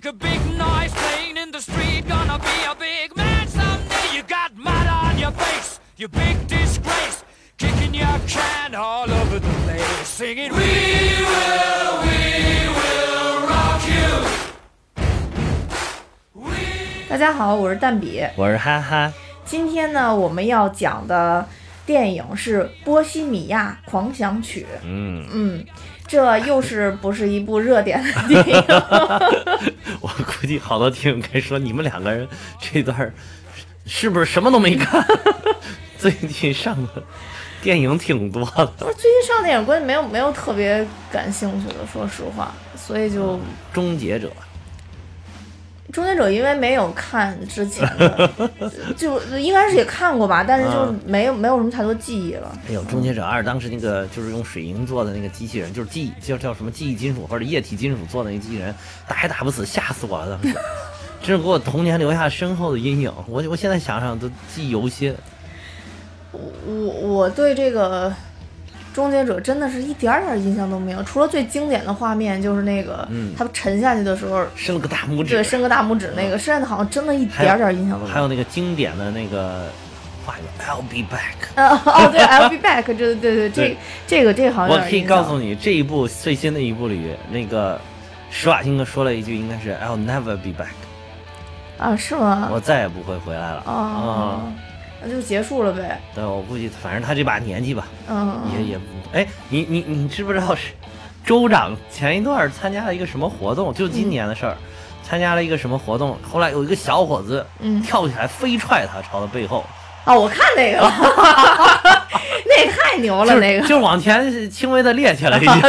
make a big noise playing in the street. Gonna be a big man someday. You got mud on your face, you big disgrace. Kicking your can all over the place, singing, We will, we will rock you. 大家好，我是蛋比。我是哈哈，今天呢，我们要讲的电影是《波西米亚狂想曲》。嗯，嗯，这又是不是一部热点的 电影？我估计好多听友该说你们两个人这段儿是不是什么都没看？最近上的电影挺多的，不是最近上电影，关键没有没有特别感兴趣的，说实话，所以就《《终结者》终结者》因为没有看之前的，就应该是也看过吧，但是就没有没有什么太多记忆了。哎呦，《终结者二》当时那个就是用水银做的那个机器人，就是记忆叫叫什么记忆金属或者液体金属做的那个机器人，打也打不死，吓死我了！当时，真是给我童年留下深厚的阴影。我我现在想想都记忆犹新。我我对这个终结者真的是一点点印象都没有，除了最经典的画面，就是那个、嗯他沉下去的时候，伸了个大拇指，对，伸个大拇指那个，剩下的好像真的一点点印象都没有。还有那个经典的那个画面，I'll be back。哦哦对，I'll be back，这对对对，这这个这个好像我可以告诉你，这一部最新的一部里，那个施瓦辛格说了一句，应该是 "I'll never be back"，、啊，是吗？我再也不会回来了。哦，那就结束了呗。对，我估计反正他这把年纪吧，嗯，也也不，哎，你你你知不知道是州长前一段参加了一个什么活动？就今年的事儿。参加了一个什么活动？后来有一个小伙子嗯跳起来飞踹他，朝他背后，哦，我看那个了，牛了，就是那个就是往前轻微的趔趄了一下，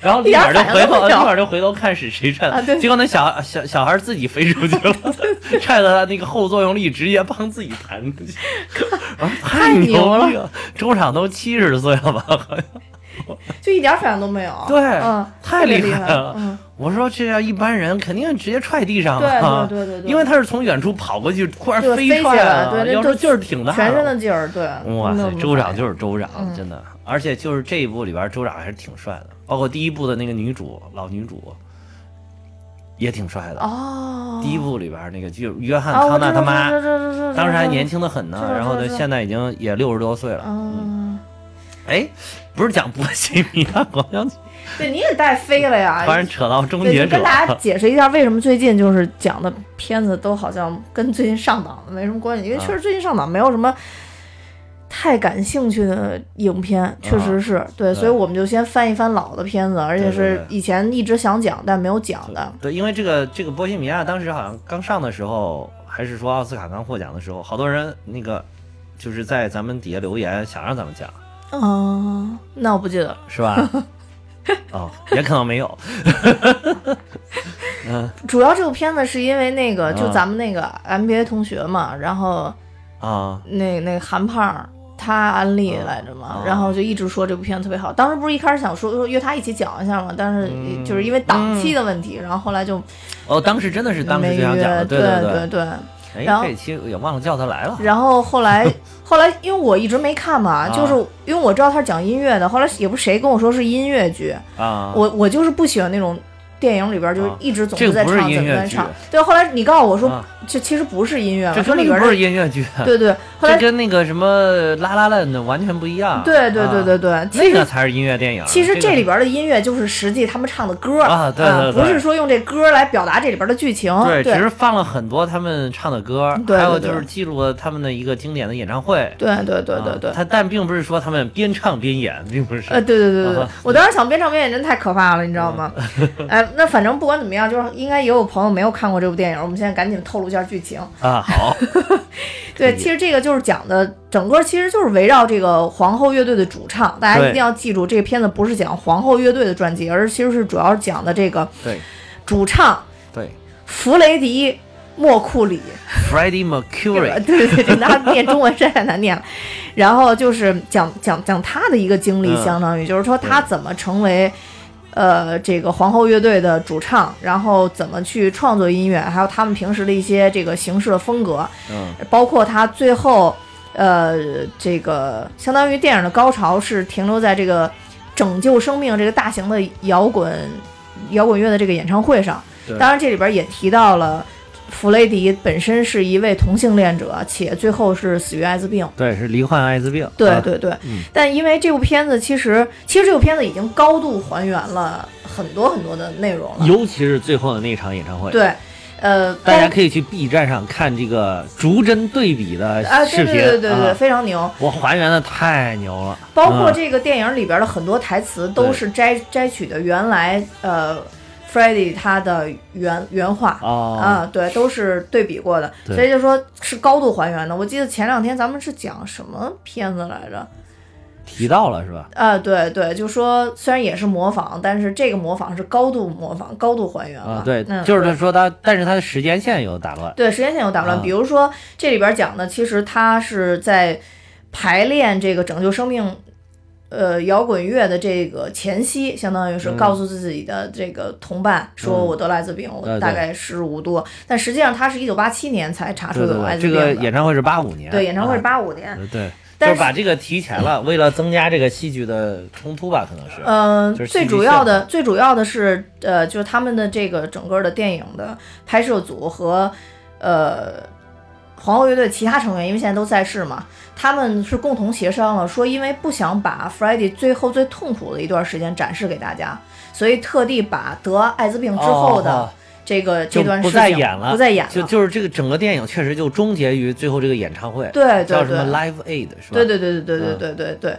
然后立马就回头，立马就回头看是谁踹的，啊结果那小小小孩自己飞出去了，踹的他那个后作用力直接帮自己弹出去，啊太太牛了逼了！州长都七十岁了吧？好像 就一点反应都没有。对嗯，太厉厉害了嗯，我说这要一般人肯定直接踹地上对了，对对对对因为他是从远处跑过去，突然，飞起踹来了，要说劲儿挺大，全身的劲儿，对。哇塞，州长就是州长，嗯真的，而且就是这一部里边，州长还是挺帅的，包括第一部的那个女主老女主也挺帅的。哦。第一部里边那个就约翰康纳他妈，当时还年轻的很呢然后呢现在已经也六十多岁了。嗯，哎，不是讲波西米亚狂想曲，对，你也带飞了呀。突然扯到终对，结者跟，大家解释一下，为什么最近就是讲的片子都好像跟最近上档的没什么关系，因为啊确实最近上档没有什么太感兴趣的影片，确实是对，所以我们就先翻一翻老的片子，而且是以前一直想讲但没有讲的。对，因为这个这个波西米亚当时好像刚上的时候，还是说奥斯卡刚获奖的时候，好多人那个就是在咱们底下留言想让咱们讲。嗯，那我不记得了。是吧？哦，也可能没有。嗯主要这部片子是因为那个，就啊咱们那个 MBA 同学嘛，然后啊，那那个韩胖儿他安利来着嘛，啊然后就一直说这部片子特别好。当时不是一开始想说说约他一起讲一下嘛，但是嗯就是因为档期的问题，然后后来就哦，当时真的是当时没就想讲的，约。对对对。对。哎，然后这期也忘了叫他来了。然后后来 后来因为我一直没看嘛，啊就是因为我知道他是讲音乐的，后来也不是谁跟我说是音乐剧，啊，我我就是不喜欢那种。电影里边就一直总是是在唱，怎么在唱？对，后来你告诉我说啊，这其实不是音乐了，这说里边的根本不是音乐剧，对对，后来这跟那个什么拉拉烂的完全不一样。对对对对啊，对，其实那个才是音乐电影。其实这里边的音乐就是实际他们唱的歌啊对对对不是说用这歌来表达这里边的剧情。对，对只是放了很多他们唱的歌，对对对还有就是记录了他们的一个经典的演唱会。对对对对对啊，他但并不是说他们边唱边演，并不是。呃，对对对对对啊，我当时想边唱边演真太可怕了，你知道吗？哎，那反正不管怎么样，就是应该也有朋友没有看过这部电影，我们现在赶紧透露一下剧情。啊，好，对，其实这个就是讲的整个其实就是围绕这个皇后乐队的主唱，大家一定要记住，这个片子不是讲皇后乐队的专辑，而其实是主要讲的这个对主唱对弗雷迪·莫库里。，Freddie Mercury，对对 对，这他念中文实在太难念了。然后就是讲讲讲他的一个经历，嗯相当于就是说他怎么成为。呃，这个皇后乐队的主唱，然后怎么去创作音乐，还有他们平时的一些这个形式的风格，嗯包括他最后，呃，这个相当于电影的高潮是停留在这个拯救生命这个大型的摇滚摇滚乐的这个演唱会上。当然这里边也提到了。弗雷迪本身是一位同性恋者，且最后是死于艾滋病。对，是罹患艾滋病。啊对对对，嗯但因为这部片子其实其实这部片子已经高度还原了很多很多的内容了。尤其是最后的那场演唱会，对，呃，大家可以去 B 站上看这个逐帧对比的视频，对对对对，啊非常牛。我还原的太牛了，包括嗯这个电影里边的很多台词都是摘摘取的原来呃 Freddy 他的原原话。哦，啊，对，都是对比过的，所以就说是高度还原的。我记得前两天咱们是讲什么片子来着？提到了是吧？啊，对对，就说虽然也是模仿，但是这个模仿是高度模仿、高度还原了。啊，对，嗯、就是他说他，但是他的时间线有打乱，对，时间线有打乱。啊比如说这里边讲的，其实他是在排练这个拯救生命。呃，摇滚乐的这个前夕，相当于是嗯告诉自己的这个同伴，说嗯。我得了艾滋病，我大概时日无多，但实际上他是一九八七年才查出对对对，这有艾滋病这。个演唱会是八五年，对，演唱会是啊。八五年。对，就但是把这个提前了，为了增加这个戏剧的冲突吧，可能是。嗯、最主要的最主要的是，呃，就是他们的这个整个的电影的拍摄组和呃皇后乐队其他成员，因为现在都在世嘛，他们是共同协商了，说因为不想把 f r e d d y 最后最痛苦的一段时间展示给大家，所以特地把得艾滋病之后的哦这个、这段事情再演了，不再演了，就就是这个整个电影确实就终结于最后这个演唱会，对对对叫什么 Live Aid 是吧？对对对对对对对对对，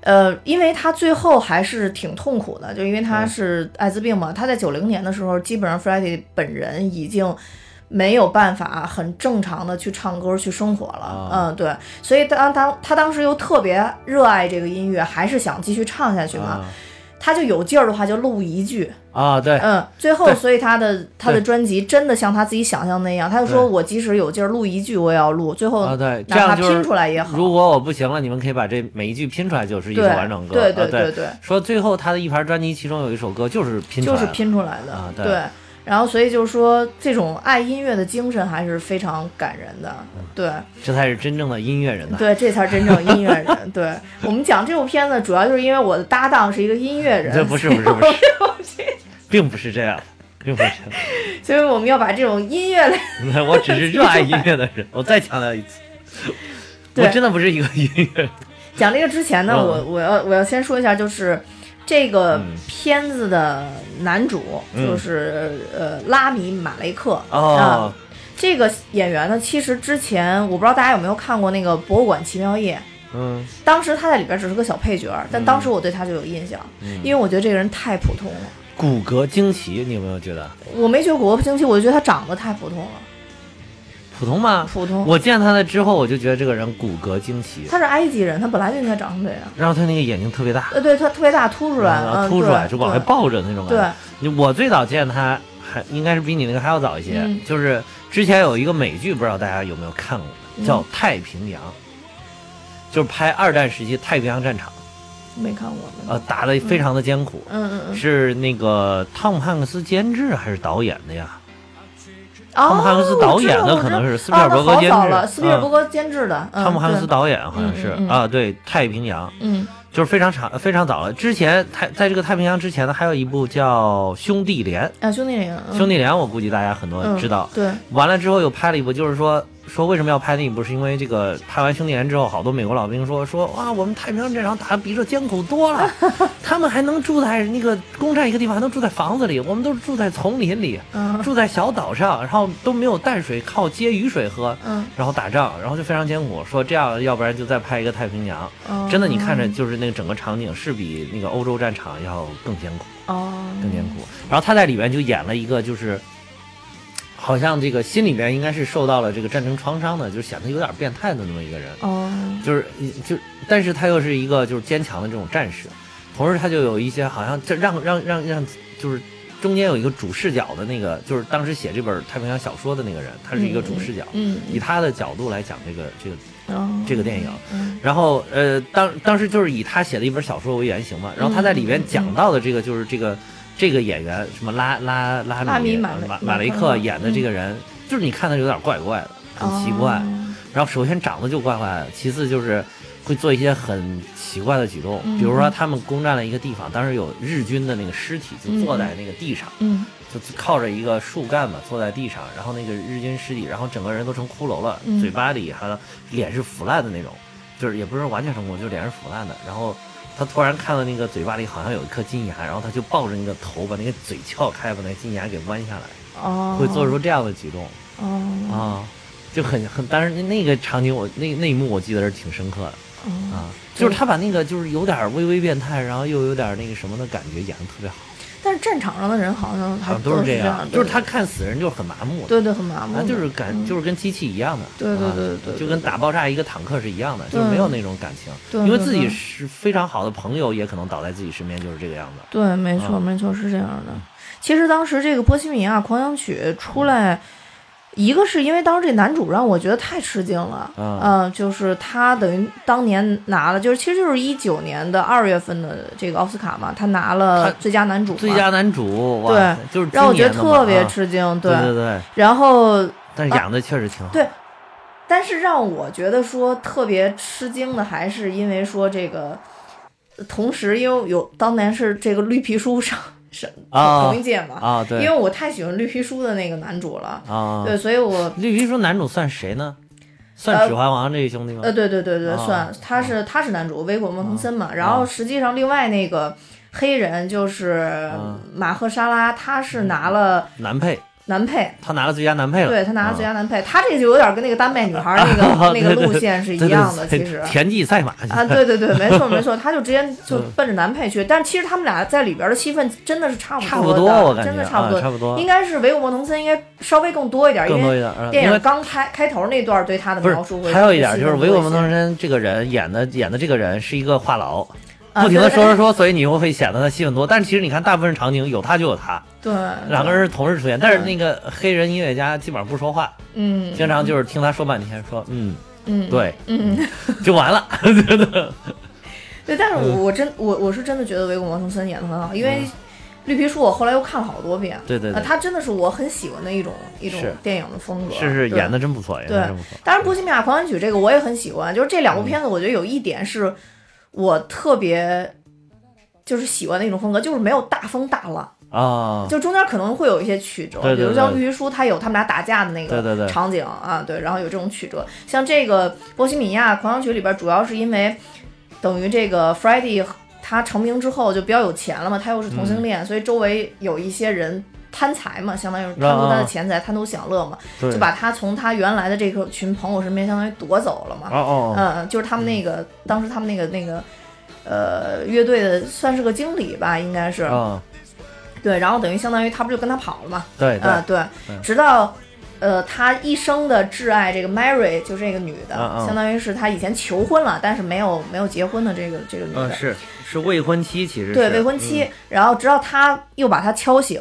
呃，因为他最后还是挺痛苦的，就因为他嗯。是艾滋病嘛，他在九零年的时候，基本上 f r e d d y 本人已经。没有办法很正常的去唱歌去生活了，啊。嗯，对，所以当当他当时又特别热爱这个音乐，还是想继续唱下去嘛，啊。他就有劲儿的话就录一句，啊，对，嗯，最后所以他的他的专辑真的像他自己想象那样，他就说我即使有劲儿录一句我也要录，最后啊对，这哪怕样拼出来也好，如果我不行了，你们可以把这每一句拼出来，就是一首完整歌。对啊对。对对对。说最后他的一盘专辑，其中有一首歌就是拼出就是来的拼出来的，啊对然后所以就是说，这种爱音乐的精神还是非常感人的，嗯对这才是真正的音乐人呐。对，这才是真正音乐人。对我们讲这部片子，主要就是因为我的搭档是一个音乐人，这不是不是不是，并不是这样，并不是所以我们要把这种音乐类，我只是热爱音乐的人。我再强调一次，我真的不是一个音乐人。讲这个之前呢，嗯我我要我要先说一下，就是这个嗯。片子的男主嗯。就是、呃拉米马雷克。啊、哦，这个演员呢，其实之前我不知道大家有没有看过那个《博物馆奇妙夜》。嗯。当时他在里边只是个小配角，但当时我对他就有印象，嗯，因为我觉得这个人太普通了。骨骼惊奇，你有没有觉得？我没觉得骨骼惊奇，我就觉得他长得太普通了，普通吗？普通。我见他了之后，我就觉得这个人骨骼惊奇，他是埃及人，他本来就应该长成这样。然后他那个眼睛特别大，呃，对他特别大，凸出来，凸出来对就往外。抱着那种感觉对觉。我最早见他还应该是比你那个还要早一些，嗯就是之前有一个美剧，不知道大家有没有看过，嗯叫《太平洋》，就是拍二战时期太平洋战场，没看过。呃，打的非常的艰苦，嗯嗯嗯。是那个汤姆汉克斯监制还是导演的呀？汤姆汉克斯导演的可能是斯皮尔伯格监制斯皮尔伯嗯格监制的。嗯汤姆汉克斯导演好像是、啊，对，《太平洋》嗯就是非常长非常早了。之前太在这个太平洋之前呢，还有一部叫《兄弟连》，啊，兄弟连，嗯兄弟连》我估计大家很多人知道。嗯对，完了之后又拍了一部，就是说说为什么要拍那一部，是因为这个拍完《兄弟连》之后，好多美国老兵说说哇，我们太平洋战场打得比这艰苦多了，他们还能住在那个攻占一个地方，还能住在房子里，我们都是住在丛林里，嗯住在小岛上，然后都没有淡水，靠接雨水喝，嗯然后打仗，然后就非常艰苦。说这样，要不然就再拍一个太平洋。嗯，真的，你看着就是那个整个场景是比那个欧洲战场要更艰苦。哦，更艰苦。然后他在里面就演了一个，就是好像这个心里面应该是受到了这个战争创伤的，就显得有点变态的那么一个人，哦，就是就，但是他又是一个就是坚强的这种战士，同时他就有一些好像这让让让让就是。中间有一个主视角的那个，就是当时写这本太平洋小说的那个人，他是一个主视角，嗯，以他的角度来讲这个这个嗯这个电影。嗯然后呃，当当时就是以他写的一本小说为原型嘛，然后他在里边讲到的这个就是这个这个演员什么拉拉拉拉米马马雷克克演的这个人，就是你看他有点怪怪的，很奇怪。哦。然后首先长得就怪怪的，其次就是会做一些很奇怪的举动，嗯。比如说他们攻占了一个地方，当时有日军的那个尸体就坐在那个地上，嗯就靠着一个树干嘛坐在地上，然后那个日军尸体，然后整个人都成骷髅了，嗯。嘴巴里还脸是腐烂的那种，就是也不是完全成功，就是脸是腐烂的，然后。他突然看到那个嘴巴里好像有一颗金牙，然后他就抱着那个头，把那个嘴撬开，把那个金牙给弯下来，哦，会做出这样的举动。哦啊，就很很，但是那个场景我那那一幕我记得是挺深刻的哦啊，就是他把那个就是有点微微变态，然后又有点那个什么的感觉演的特别好，但是战场上的人好像还好像都是这这样，就是他看死人就是很麻木，对对很麻木他，就是感就是跟机器一样的，对对啊对就跟打爆炸一个坦克是一样的，就是没有那种感情，对对因为自己是非常好的朋友也可能倒在自己身边，就是这个样子。对，没错，啊。没错，是这样的。其实当时这个《波西米亚狂想曲》出来，一个是因为当时这男主让我觉得太吃惊了，嗯呃，就是他等于当年拿了，就是其实就是一九年的二月份的这个奥斯卡嘛，他拿了最佳男主嘛，最佳男主，哇对，就是让我觉得特别啊吃惊，对。对对，然后但是演的确实挺好，对。但是让我觉得说特别吃惊的，还是因为说这个，同时因为有当年是这个绿皮书上是啊同一届嘛，啊，对，因为我太喜欢绿皮书的那个男主了，啊，对，所以我绿皮书男主算谁呢？算呃《指环王》这一兄弟吗？呃，对对对对，啊算他是他是男主，威果莫腾森啊嘛，然后实际上另外那个黑人就是啊马赫沙拉，他是拿了男配，男配。他拿了最佳男配了。对他拿了最啊佳男配，他这个就有点跟那个丹麦女孩那个 那个路线是一样的，其实。田忌赛马啊，对对对，没错 没错，他就直接就奔着男配去，但其实他们俩在里边的戏份真的是差不差不多我感觉真的差不多，啊差不多。应，该是维伍莫腾森应该稍微更多一点，因为更多一点。嗯电影刚开开头那段对他的描述会，还有一点就是维沃戏份多一些蒙腾森这个人演的演的这个人是一个话痨，啊不停的说说说，所以你又会显得他戏份多。但是其实你看，大部分场景有他就有他，对。两个人是同时出现。但是那个黑人音乐家基本上不说话，嗯。经常就是听他说半天，说嗯嗯。对嗯。就完了。对，但是嗯我我真我我是真的觉得维伍莫腾森演的很好，因为绿皮书我后来又看了好多遍，呃，对对。对，他真的是我很喜欢的一种一种电影的风格，是是演的真不错，演的真不错。当然，《波西米亚狂想曲》这个我也很喜欢，就是这两嗯。部片子，我觉得有一点是我特别就是喜欢的一种风格，就是没有大风大浪，啊，就中间可能会有一些曲折，对对比如像对绿皮书，它有他们俩打架的那个场景啊，对，然后有这种曲折。像这个《波西米亚狂想曲》里边，主要是因为等于这个 Freddie 他成名之后就比较有钱了嘛，他又是同性嗯恋，所以周围有一些人。贪财嘛，相当于贪图他的钱财，贪图享乐嘛，就把他从他原来的这个群朋友身边相当于夺走了嘛。哦哦，嗯，就是他们那个、当时他们那个那个呃乐队的算是个经理吧，应该是、啊，对，然后等于相当于他不就跟他跑了嘛？对对。啊、对，嗯。直到。呃，他一生的挚爱这个 Mary 就是这个女的，嗯嗯相当于是他以前求婚了，但是没有没有结婚的这个这个女的，嗯是是未婚妻，其实对未婚妻。然后直到他又把她敲醒，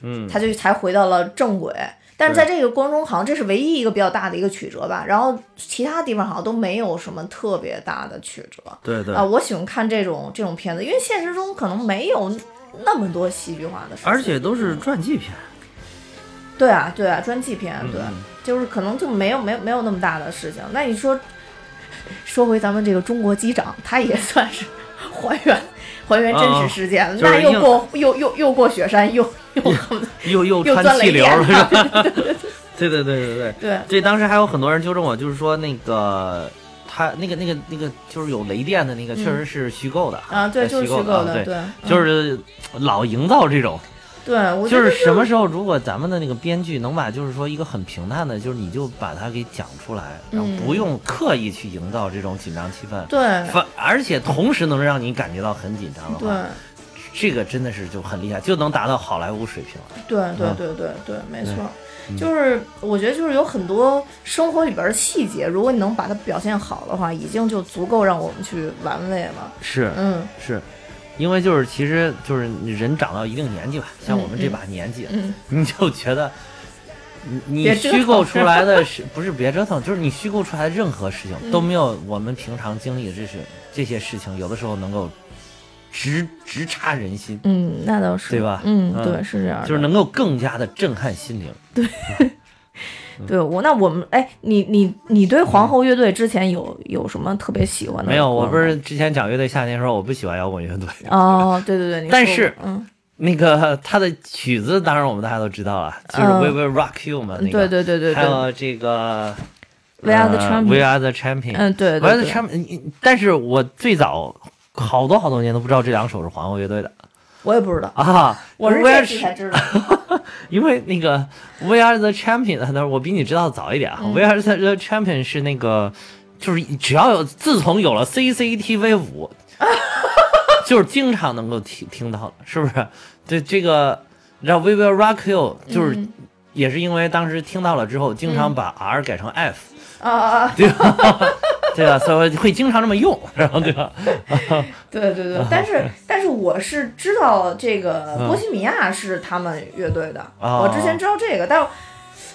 嗯，他就才回到了正轨。但是在这个过程中，好像这是唯一一个比较大的一个曲折吧。然后其他地方好像都没有什么特别大的曲折。对对啊、我喜欢看这种这种片子，因为现实中可能没有那么多戏剧化的事情。而且都是传记片，对啊，对啊，传记片，对，嗯就是可能就没有没有没有那么大的事情。那你说，说回咱们这个中国机长，他也算是还原还原真实事件，那又过又又又过雪山，又又又又又穿气流了，是吧？对对对对对。对这当时还有很多人纠正我，就是说那个他那个那个那个就是有雷电的那个，确实是虚构的啊，对，就是虚构的，对，就是老营造这种，对，我就是什么时候如果咱们的那个编剧能把就是说一个很平淡的，就是你就把它给讲出来，然后嗯不用刻意去营造这种紧张气氛，对反而且同时能让你感觉到很紧张的对话，这个真的是就很厉害，就能达到好莱坞水平了。对对啊对对对，没错。嗯就是我觉得，就是有很多生活里边的细节，如果你能把它表现好的话，已经就足够让我们去玩味了。是嗯是，因为就是其实就是人长到一定年纪吧，像我们这把年纪，嗯，你就觉得你你虚构出来的是不是别折腾，就是你虚构出来的任何事情嗯。都没有我们平常经历的这些这些事情，有的时候能够直直插人心，嗯，那倒是，对吧？嗯，嗯对，是这样的，就是能够更加的震撼心灵。对，对我，那我们哎，你你你对皇后乐队之前有有什么特别喜欢的？没有，我不是之前讲乐队夏天说我不喜欢摇滚乐队，哦，对对对，你但是嗯，那个他的曲子当然我们大家都知道了，就是嗯。We Will Rock You 嘛，那个。对对对对还有这个 We Are the 呃 Champion We Are the Champion，嗯，对 We Are 对 the 对，Champion，但是我最早好多好多年都不知道这两首是皇后乐队的我也不知道，啊，我是 Are 期才知道。因为那个 We Are the Champion，那我比你知道早一点啊。嗯 We Are the Champion 是那个，就是只要有自从有了 CCTV 五，就是经常能够听听到的，是不是？对这个，你知道 We Will Rock You，就是、嗯也是因为当时听到了之后，经常把 R 改成 F，、啊！对吧？对吧？所以会经常这么用，然后对吧？对对对，但是 但是我是知道这个嗯波西米亚是他们乐队的，哦我之前知道这个，但是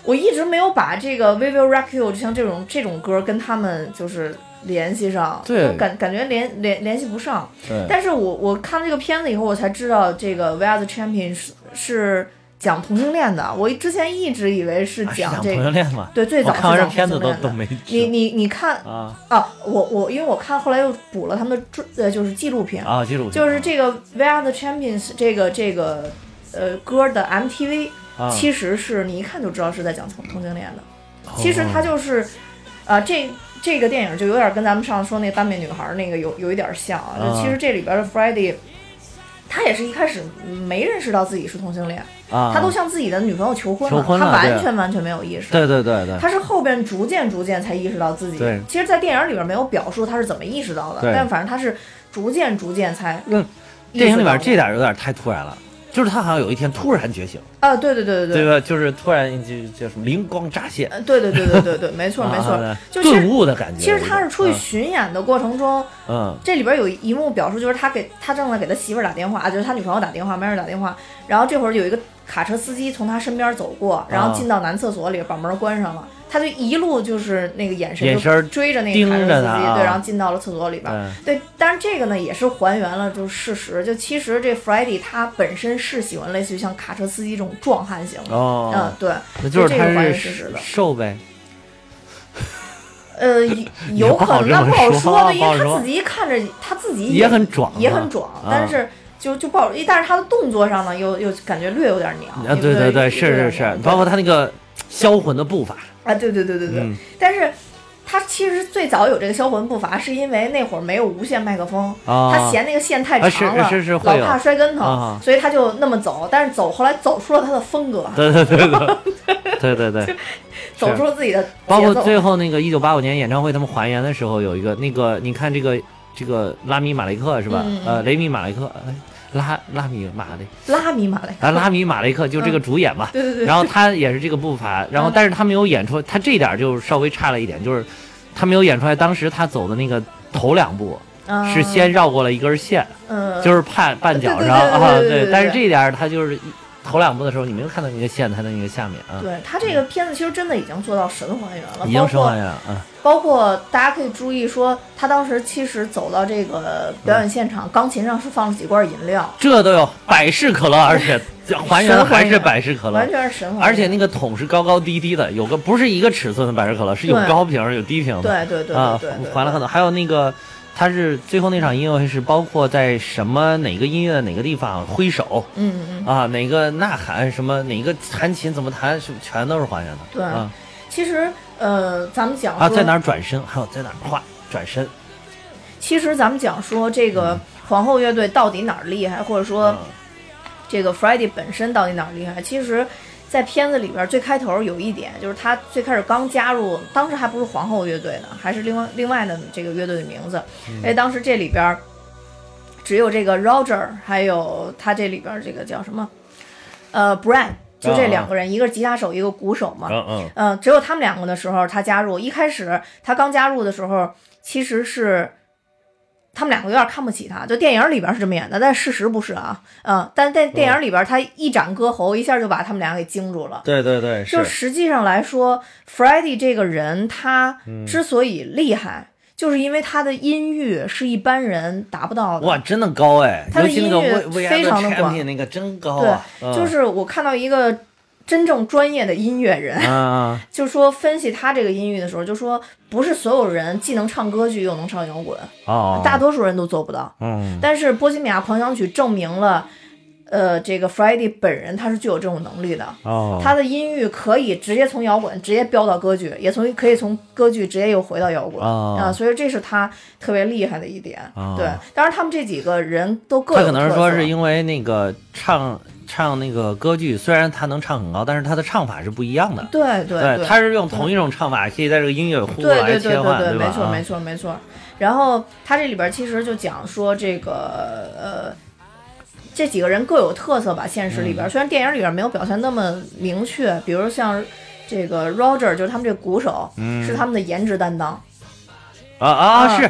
我一直没有把这个 We Will Rock You 就像这种这种歌跟他们就是联系上，对感感觉联联联系不上。对但是我我看这个片子以后，我才知道这个 We Are the Champions 是讲同性恋的，我之前一直以为是讲讲这个，同性恋嘛？对，最我早是讲同看完这片子性恋的。都都没你你你看啊啊，我我因为我看后来又补了他们的呃就是纪录片，啊，纪录片就是这个《We Are the Champions》这个这个呃歌的 MTV，、啊其实是你一看就知道是在讲同同性恋的。哦其实它就是，呃，这这个电影就有点跟咱们上次说那单面女孩那个有有一点像啊。就啊其实这里边的 Freddie，他也是一开始没认识到自己是同性恋，啊，他都向自己的女朋友求婚了他完全完全没有意识。对对对对，他是后边逐渐逐渐才意识到自己对。其实，在电影里边没有表述他是怎么意识到的，但反正他是逐渐逐渐才电影里边到这点有点太突然了，就是他好像有一天突然觉醒，啊，对对对对对吧？就是突然就叫什么灵光乍现，呃 对对对对对对，没错没错。顿悟的感觉。其实他是出去嗯巡演的过程中，嗯这里边有一幕表述，就是他给他正在给他媳妇儿打电话，就是他女朋友打电话，没人打电话。然后这会儿有一个卡车司机从他身边走过，然后进到男厕所里，把门关上了。他就一路就是那个眼神就眼神追着那个卡车司机，对，然后进到了厕所里边。对对，但是这个呢也是还原了就是事实，就其实这 f r e d d y 他本身是喜欢类似于像卡车司机这种壮汉型的，哦，嗯，对，那就是还原是事实的瘦呗，呃，有 有可能那不好说因为他自己看着他自己也很壮也很壮，啊但是就就不好，但是他的动作上呢，又又感觉略有点娘。啊，对对对，是是是包括他那个销魂的步伐，啊，对对对对对，嗯但是。他其实最早有这个销魂步伐，是因为那会儿没有无线麦克风，啊他嫌那个线太长了，是是是老怕摔跟头，啊所以他就那么走。但是走后来走出了他的风格，对对对对对对对，走出了自己的包括。最后那个一九八五年演唱会，他们还原的时候有一个那个，你看这个这个拉米马雷克是吧？呃，雷米马雷克，哎拉拉米马雷。拉米马雷，啊，拉米马雷克就这个主演嘛。对对对，然后他也是这个步伐，然后嗯。但是他没有演出，他这点就稍微差了一点，就是他没有演出来当时他走的那个头两步嗯是先绕过了一根线，嗯，就是绊绊脚上啊，对但是这一点他就是一头两部的时候，你没有看到那个线，它的那个下面啊，对他这个片子其实真的已经做到神还原了，已经神还原了啊。包括大家可以注意说，他当时其实走到这个表演现场，钢琴上是放了几罐饮料，这都有百事可乐，而且还原的还是百事可乐完，全是神还原。而且那个桶是高高低低的，有个不是一个尺寸的百事可乐，是有高瓶儿有低瓶的。对对对啊对对对，，还了很多，还有那个。他是最后那场音乐会是包括在什么哪个音乐的哪个地方挥手嗯嗯，啊，哪个呐喊什么哪个弹琴怎么弹，是全都是还原的。对啊其实呃，咱们讲啊，在哪儿转身，还有在哪儿画转身。其实咱们讲说这个皇后乐队到底哪儿厉害，或者说嗯这个 Freddie 本身到底哪儿厉害？其实，在片子里边最开头有一点，就是他最开始刚加入，当时还不是皇后乐队呢，还是另外另外的这个乐队的名字。因为当时这里边只有这个 Roger，还有他这里边这个叫什么？呃，Brad，就这两个人，一个是吉他手，一个鼓手嘛。嗯嗯嗯，只有他们两个的时候，他加入。一开始他刚加入的时候，其实是他们两个有点看不起他，就电影里边是这么演的，但事实不是啊。嗯，但在电影里边，他一展歌喉，一下就把他们俩给惊住了。对对对，就实际上来说，Freddie 这个人，他嗯之所以厉害，就是因为他的音域是一般人达不到的。哇，真的高哎，他的音乐 We We 非常的广那个真高对就是我看到一个真正专业的音乐人，啊 就说分析他这个音域的时候，就说不是所有人既能唱歌剧又能唱摇滚，哦，大多数人都做不到。嗯。但是《波西米亚狂想曲》证明了，呃，这个 Freddie 本人他是具有这种能力的。哦，他的音域可以直接从摇滚直接飙到歌剧，也从可以从歌剧直接又回到摇滚、哦。啊，所以这是他特别厉害的一点。哦。对，当然他们这几个人都各有他可能是说是因为那个唱唱那个歌剧，虽然他能唱很高，但是他的唱法是不一样的。对对对，他是用同一种唱法，可以在这个音乐互对对对来切换，对？没错啊没错没错。然后他这里边其实就讲说这个呃，这几个人各有特色吧。现实里边、嗯虽然电影里边没有表现那么明确，比如像这个 Roger 就是他们这鼓手、嗯是他们的颜值担当，啊啊啊是，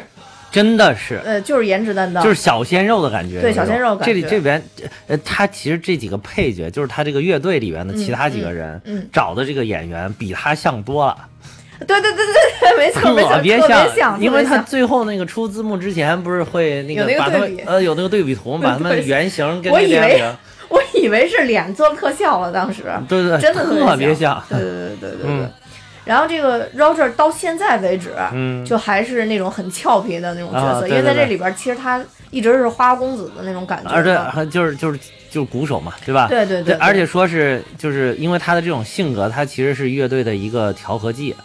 真的是。呃，就是颜值担当，就是小鲜肉的感觉，对小鲜肉感觉。这里这边，呃，他其实这几个配角，就是他这个乐队里边的其他几个人，嗯。嗯找的这个演员比他像多了，对对对对对，没错 没错，特别像，因为他最后那个出字幕之前不是会那个把他们呃有那个对比图，把他们对原型 跟我以为那个，我以为是脸做特效了，当时对对对，真的特别像，像，对对对对对对。嗯然后这个 Roger 到现在为止，嗯就还是那种很俏皮的那种角色，啊对因为在对对这里边，其实他一直是花花公子的那种感觉。而且还就是就是就是鼓手嘛，对吧？对对对对而且说是就是因为他的这种性格，他其实是乐队的一个调和剂，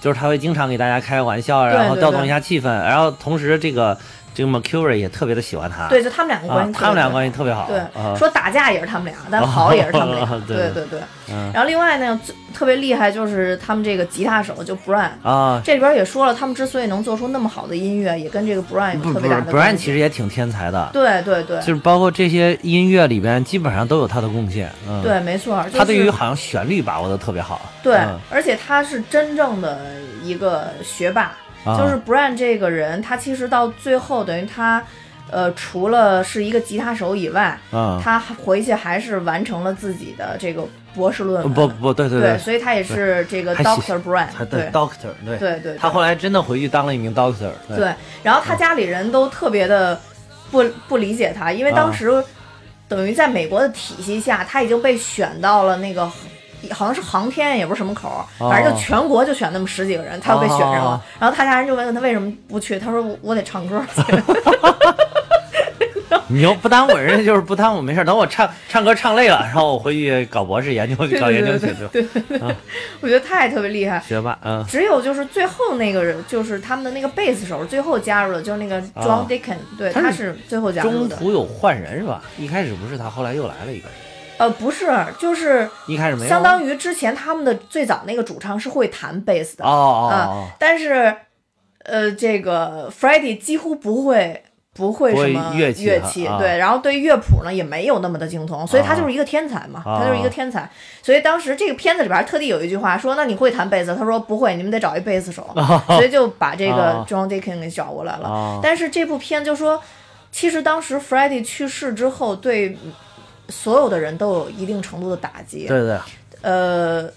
就是他会经常给大家开玩笑，对对然后调动一下气氛，然后同时这个这个 Mercury 也特别的喜欢他，对，就他们两个关系，他们俩关系特别好，对，啊。说打架也是他们俩，但好也是他们俩。哦对。对对然后另外呢，特别厉害就是他们这个吉他手就 Brian，啊，这里边也说了，他们之所以能做出那么好的音乐，也跟这个 Brian 有特别大的关系。其实也挺天才的，对对对，就是包括这些音乐里边基本上都有他的贡献，嗯，对，没错。就是、他对于好像旋律把握的特别好，对，嗯。而且他是真正的一个学霸，啊。就是 Brian 这个人，他其实到最后等于他，呃，除了是一个吉他手以外，啊，他回去还是完成了自己的这个博士论文。不不对对对，所以他也是这个 Doctor Brian，他对的 doctor 对。对对，他后来真的回去当了一名 doctor，对，然后他家里人都特别的不不理解他，因为当时等于在美国的体系下，他已经被选到了那个。好像是航天，也不是什么口儿，反正就全国就选那么十几个人，他又被选上了。哦然后他家人就问他为什么不去，他说我我得唱歌去。你又不耽误人家，就是不耽误，没事儿。等我唱唱歌唱累了，然后我回去搞博士研究，对搞研究对去就对对对对，我觉得他也特别厉害。学霸，嗯只有就是最后那个人，就是他们的那个贝斯手最后加入了，就是那个 John 啊 Deacon，、对，他是他是最后加入的。中途有换人是吧？一开始不是他，后来又来了一个人，呃，不是，就是一开始没有相当于之前他们的最早那个主唱是会弹贝斯的，哦哦啊哦，但是呃，这个 Freddie 几乎不会。不会什么乐器乐器，啊对，然后对乐谱呢也没有那么的精通，所以他啊就是一个天才嘛，啊他就是一个天才。所以当时这个片子里边特地有一句话说：“那你会弹贝斯？”他说：“不会，你们得找一贝斯手。”所以就把这个啊 John Deacon 给找过来了。啊但是这部片就说，其实当时 Freddie 去世之后，对所有的人都有一定程度的打击。对对，呃，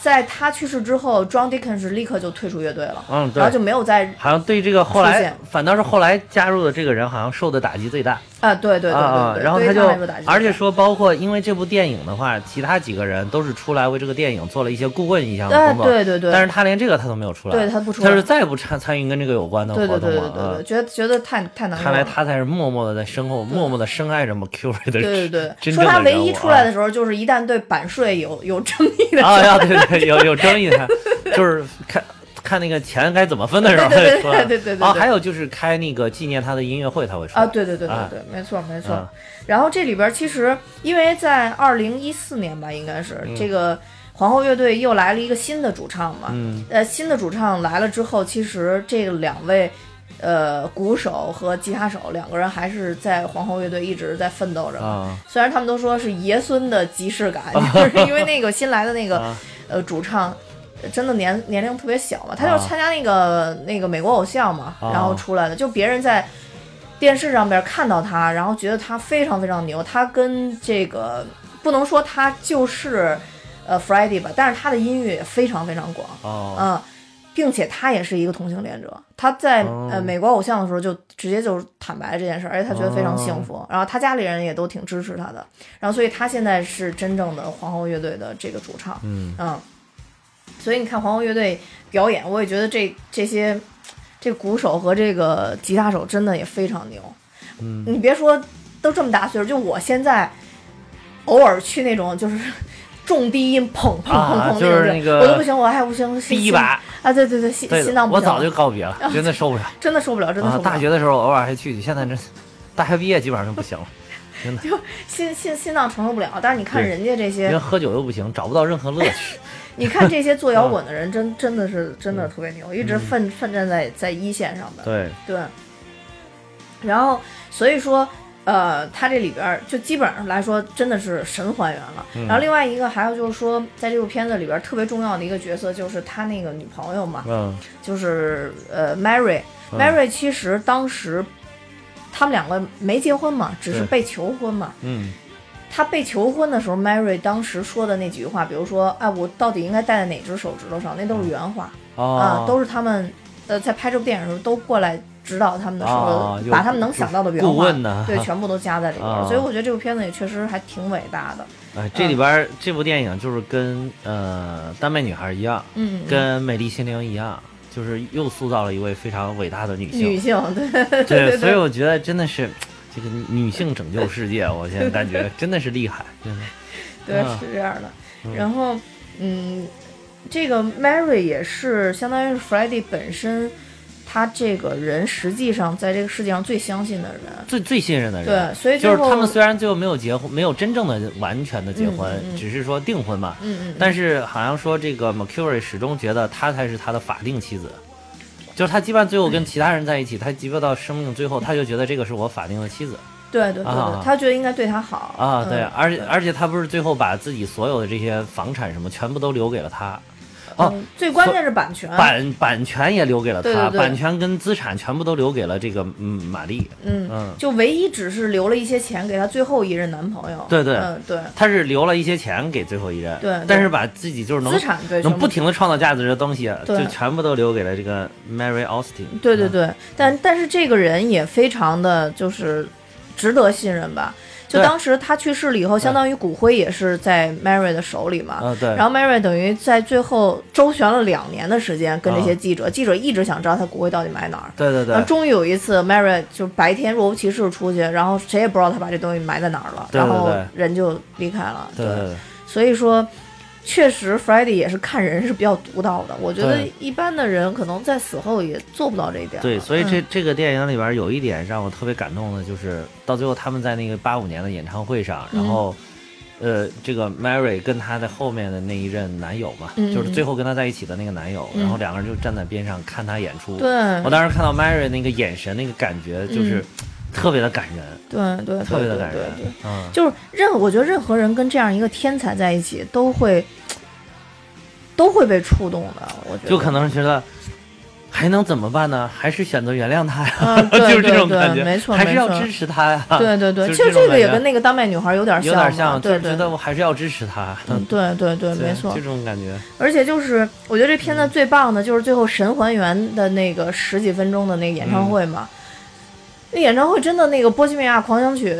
在他去世之后，John Deacon 是立刻就退出乐队了，嗯对然后就没有再好像对这个后来反倒是后来加入的这个人，好像受的打击最大。啊，对对对！然后他就而且说，包括因为这部电影的话，其他几个人都是出来为这个电影做了一些顾问一项的工作，对对对，但是他连这个他都没有出来，对他不出来他是再不参参与跟这个有关的对活动对对对对对，。觉得觉得太太难。看来他才是默默的在身后，默默的深爱着 Mercury 的对对对，真说他唯一出来啊的时候，就是一旦对版税有有争议的时候，啊呀，对对，有有争议的，就是看看那个钱该怎么分的时候对对对对对对对对。还有就是开那个纪念他的音乐会，他会说。啊，对对对对啊。对，没错没错。嗯然后这里边其实因为在二零一四年吧，应该是、嗯。这个皇后乐队又来了一个新的主唱嘛，嗯。呃，新的主唱来了之后，其实这两位。呃，鼓手和吉他手两个人还是在皇后乐队一直在奋斗着嘛。啊。虽然他们都说是爷孙的即视感，就是因为那个新来的那个、啊。呃主唱，呃真的年年龄特别小嘛，他就是啊。参加那个、那个美国偶像嘛，啊。然后出来的，就别人在电视上边看到他，然后觉得他非常非常牛，他跟这个不能说他就是呃 Friday 吧，但是他的音乐也非常非常广，哦嗯，并且他也是一个同性恋者，他在、哦。呃美国偶像的时候就直接就坦白这件事儿，而且他觉得非常幸福，哦。然后他家里人也都挺支持他的，然后所以他现在是真正的皇后乐队的这个主唱，嗯所以你看皇后乐队表演，我也觉得这这些这鼓手和这个吉他手真的也非常牛，嗯你别说都这么大岁数，就我现在偶尔去那种就是。重低音砰砰砰啊砰就是那个种我都不行，我还不行，心第一把，啊，对对对，心对心脏不行，我早就告别了，真的受不了真的受不了，真的受啊！不了。大学的时候偶尔还去去，现在这大学毕业基本上就不行了，真的，心心心脏承受不了。但是你看人家这些，人喝酒又不行，找不到任何乐趣。你看这些做啊摇滚的人，真真的是真嗯的特别牛，一直奋奋战在在一线上的。对，对。然后所以说，呃，他这里边儿就基本上来说真的是神还原了。嗯然后另外一个还有就是说，在这部片子里边特别重要的一个角色就是他那个女朋友嘛，嗯就是呃 Mary。嗯 Mary 其实当时他们两个没结婚嘛，只是被求婚嘛。嗯他被求婚的时候，Mary 当时说的那几句话，比如说，哎，我到底应该戴在哪只手指头上，那都是原话、哦。啊，都是他们呃在拍这部电影的时候都过来指导他们的时候，哦把他们能想到的原顾话，问呢。对，全部都加在里边所以我觉得这部片子也确实还挺伟大的。哎，这里边儿这部电影就是跟呃《丹麦女孩》一样，嗯，跟《美丽心灵》一样，就是又塑造了一位非常伟大的女性。女性，对对对，所以，我觉得真的是这个女性拯救世界，我现在感觉真的是厉害，真的。对啊是这样的。嗯然后，嗯，这个 Mary 也是相当于是 Freddie 本身，他这个人实际上在这个世界上最相信的人。最最信任的人，对，所以就是他们虽然最后没有结婚，没有真正的完全的结婚，嗯嗯嗯只是说订婚嘛，嗯嗯，但是好像说这个 Mercury 始终觉得她才是他的法定妻子，就是他基本上最后跟其他人在一起，他即便到生命最后，他就觉得这个是我法定的妻子。对对对对，啊。他觉得应该对他好。啊，对，嗯。而且而且他不是最后把自己所有的这些房产什么全部都留给了他，哦嗯最关键是版权，版版权也留给了他，对对对版权跟资产全部都留给了这个嗯玛丽，嗯，嗯。就唯一只是留了一些钱给她最后一任男朋友，对对嗯对，他是留了一些钱给最后一任，对对但是把自己就是能资产对能不停的创造价值的东西，对就全部都留给了这个 Mary Austin。嗯，对对对，但但是这个人也非常的就是值得信任吧。就当时他去世了以后，相当于骨灰也是在 Mary 的手里嘛。嗯对，然后 Mary 等于在最后周旋了两年的时间，跟这些啊记者，记者一直想知道他骨灰到底埋哪儿。对对对。然后，终于有一次，Mary 就白天若无其事出去，然后谁也不知道他把这东西埋在哪儿了，对对然后人就离开了。对对。对。所以说，确实，Friday 也是看人是比较独到的。我觉得一般的人可能在死后也做不到这一点。对，所以这嗯这个电影里边有一点让我特别感动的，就是到最后他们在那个八五年的演唱会上，然嗯后。呃，这个 Mary 跟她的后面的那一任男友嘛，嗯就是最后跟她在一起的那个男友，嗯然后两个人就站在边上看她演出。对我当时看到 Mary 那个眼神，那个感觉就是特别的感人，对对特别的感人。嗯，就是任我觉得任何人跟这样一个天才在一起，都会 都会被触动的。我觉得就可能觉得还能怎么办呢？还是选择原谅他呀，嗯 对就是这种感觉，没错还是要支持他呀。对对对，其实这个也跟那个丹麦女孩有点像有，点像，对对是觉得我还是要支持他。嗯对对对，没错这。种感觉。而且就是，我觉得这片嗯子最棒的就是最后神还原的那个十几分钟的那个演唱会嘛。那演唱会真的那个《波西米亚狂想曲》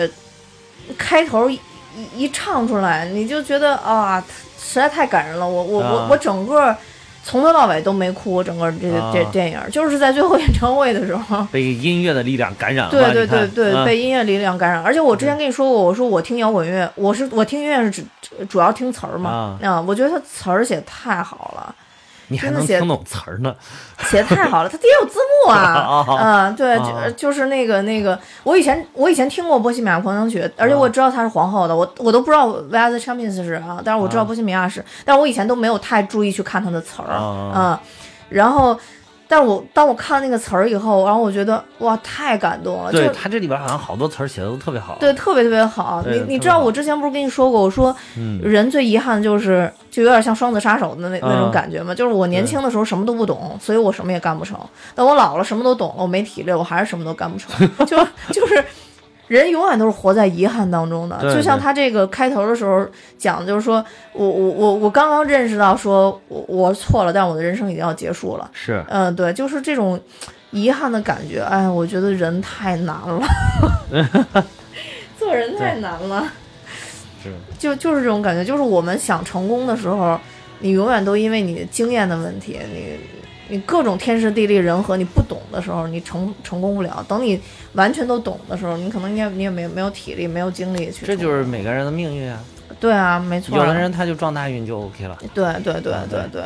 开头一一一唱出来，你就觉得啊，实在太感人了。我我我啊我整个从头到尾都没哭，我整个这啊这电影就是在最后演唱会的时候。被音乐的力量感染了，对对对对，嗯被音乐力量感染。而且我之前跟你说过，我说我听摇滚乐，我是我听音乐是只主要听词儿嘛。啊我觉得他词儿写太好了。你还能听懂词儿呢，写的太好了，它底下有字幕 啊，嗯，对，啊。就就是那个那个，我以前我以前听过《波西米亚狂想曲》，而且我知道她是皇后的，我我都不知道《the Champions》是啊，但是我知道啊。波西米亚是，但是我以前都没有太注意去看她的词儿，啊。嗯，然后，但是我当我看了那个词儿以后，然后我觉得哇，太感动了，就对他这里边好像好多词儿写的都特别好。对，特别特别好。你你知道我之前不是跟你说过，我说嗯人最遗憾的就是就有点像双子杀手的那那种嗯感觉嘛，就是我年轻的时候什么都不懂，所以我什么也干不成。等我老了什么都懂了，我没体力，我还是什么都干不成。就就是人永远都是活在遗憾当中的，就像他这个开头的时候讲的，就是说我我我我刚刚认识到说我我错了，但我的人生已经要结束了。是嗯，对，就是这种遗憾的感觉。哎，我觉得人太难了，做人太难了。是，就就是这种感觉，就是我们想成功的时候，你永远都因为你经验的问题，你你各种天时地利人和，你不懂的时候，你成成功不了。等你完全都懂的时候，你可能你也你也没有没有体力，没有精力去。这就是每个人的命运啊。对啊，没错。有的人他就撞大运就 OK 了。对对对对对，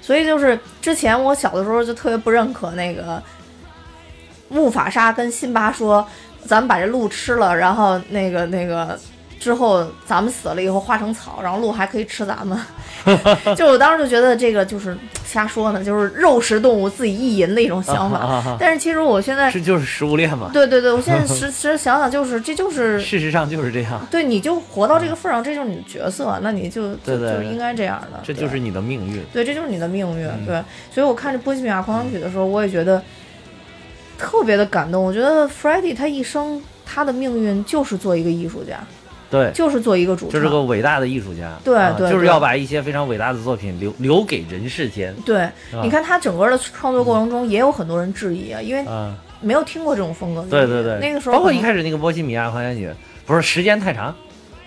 所以就是之前我小的时候就特别不认可那个木法沙跟辛巴说，咱们把这鹿吃了，然后那个那个之后咱们死了以后化成草，然后鹿还可以吃咱们。就我当时就觉得这个就是瞎说呢，就是肉食动物自己意淫的一种想法。啊啊啊但是其实我现在，这就是食物链嘛。对对对，我现在 实实想想就是这就是事实上就是这样，对，你就活到这个份儿上，这就是你的角色，那你就对对对就就应该这样的。这就是你的命运。对，这就是你的命运。嗯对，所以我看这《波西米亚狂想曲》的时候，我也觉得特别的感动。我觉得 f r e d d y 他一生他的命运就是做一个艺术家，对，就是做一个主唱。就是个伟大的艺术家。对啊对对就是要把一些非常伟大的作品留留给人世间。对，啊你看他整个的创作过程中，也有很多人质疑啊，因为啊，没有听过这种风格。对对对，那个时候包括一开始那个《波西米亚狂想曲》，不是时间太长，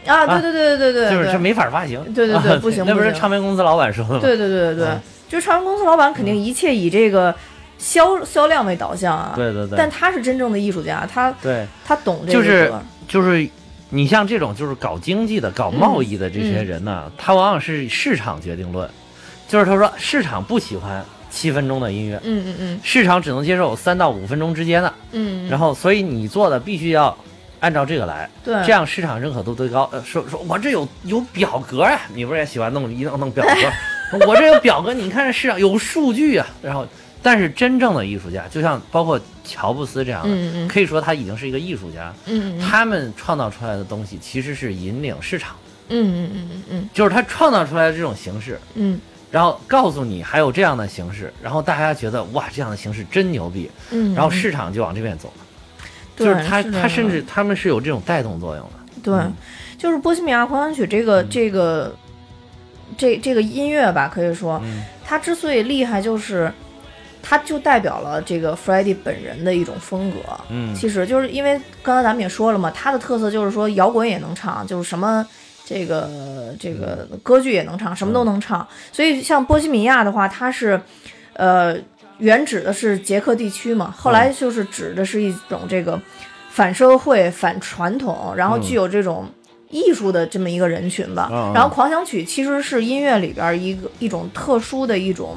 啊，对对对对对对，就是这没法发行。对对对啊不行那不是唱片公司老板说的吗？对对对对就是唱片公司老板肯定一切以这个销销量为导向啊。对对对。但他是真正的艺术家，他对，他懂这个就是就是你像这种就是搞经济的、搞贸易的这些嗯人呢，他往往是市场决定论，就是他说市场不喜欢七分钟的音乐，嗯嗯嗯市场只能接受三到五分钟之间的，嗯，然后所以你做的必须要按照这个来，对这样市场认可度最高。呃，说说我这有有表格啊、你不是也喜欢弄一弄弄表格？我这有表格，你看市场有数据啊。然后，但是真正的艺术家，就像包括乔布斯这样的，嗯嗯可以说他已经是一个艺术家。嗯嗯他们创造出来的东西其实是引领市场，嗯嗯嗯嗯嗯。就是他创造出来的这种形式，嗯。然后告诉你还有这样的形式，然后大家觉得哇这样的形式真牛逼，嗯，然后市场就往这边走。了。就是他他甚至他们是有这种带动作用的。对，就是《波西米亚狂想曲》这嗯。个这个这这个音乐吧，可以说嗯。它之所以厉害，就是它就代表了这个 f r e d d y 本人的一种风格。嗯其实就是因为刚才咱们也说了嘛，他的特色就是说摇滚也能唱，就是什么这个这个歌剧也能唱，什么都能唱。所以像波西米亚的话，它是呃原指的是捷克地区嘛，后来就是指的是一种这个反社会、反传统，然后具有这种。艺术的这么一个人群吧，然后狂想曲其实是音乐里边一个一种特殊的一种，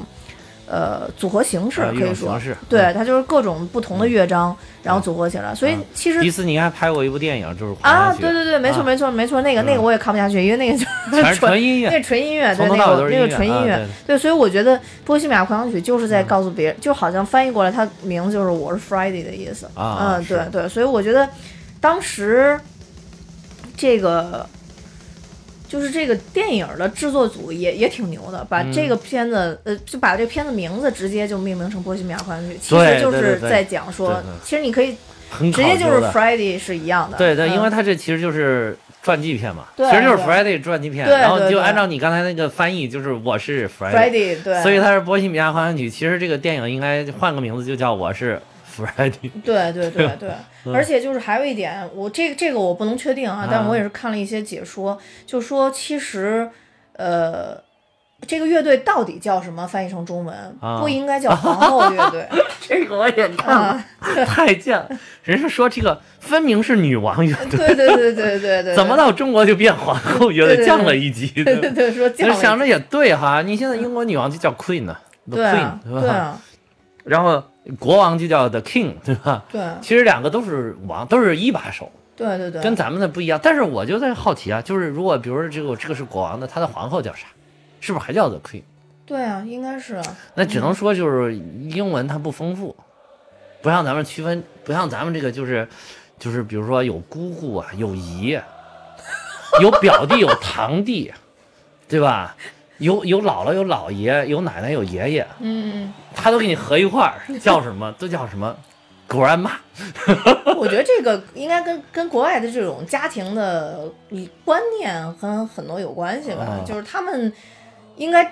呃，组合形式，可以说。对，嗯。它就是各种不同的乐章，然后组合起来，所以嗯。其实迪士尼还拍过一部电影，就是啊，对对对，没错啊没错没错，那个那个嗯我也看不下去，因为那个就是 纯纯音乐，那纯音乐，对那个那个纯音乐。啊对，对，所以我觉得《波西米亚狂想曲》就是在告诉别人，就好像翻译过来，它名字就是我是 Friday 的意思，嗯，对对，所以我觉得当时这个。就是这个电影的制作组也也挺牛的，把嗯这个片子，呃，就把这片子名字直接就命名成《波西米亚狂想曲》，其实就是在讲说其实你可以直接就是 Friday 是一样的。对对，嗯因为它这其实就是传记片嘛，对其实就是 Friday 传记片，然后就按照你刚才那个翻译，就是我是对，所以它是波西米亚狂想曲。其实这个电影应该换个名字，就叫我是 Friday。对对对对，嗯而且就是还有一点，我这个这个我不能确定啊，但我也是看了一些解说，就说其实，呃，这个乐队到底叫什么？翻译成中文、啊不应该叫皇后乐队 这个我也看了，啊，太贱了！人家说这个分明是女王乐队，对对对对对对，怎么到中国就变皇后乐队，降了一级？对对对说降了想着也对哈，你现在英国女王就叫 Queen 呢 Queen？对啊然后国王就叫 The King 对吧？对啊其实两个都是王，都是一把手，对对对，跟咱们的不一样。但是我就在好奇啊，就是如果比如说这个这个是国王的，他的皇后叫啥？是不是还叫 The Queen？对啊，应该是啊，那只能说就是英文它不丰富，不像咱们区分，不像咱们这个就是就是比如说有姑姑啊，有姨，有表弟，有堂弟，对吧？有有姥姥，有姥爷，有奶奶，有爷爷，嗯嗯他都给你合一块儿，叫什么？都叫什么？grandma，我觉得这个应该跟跟国外的这种家庭的观念跟很多有关系吧，啊。就是他们应该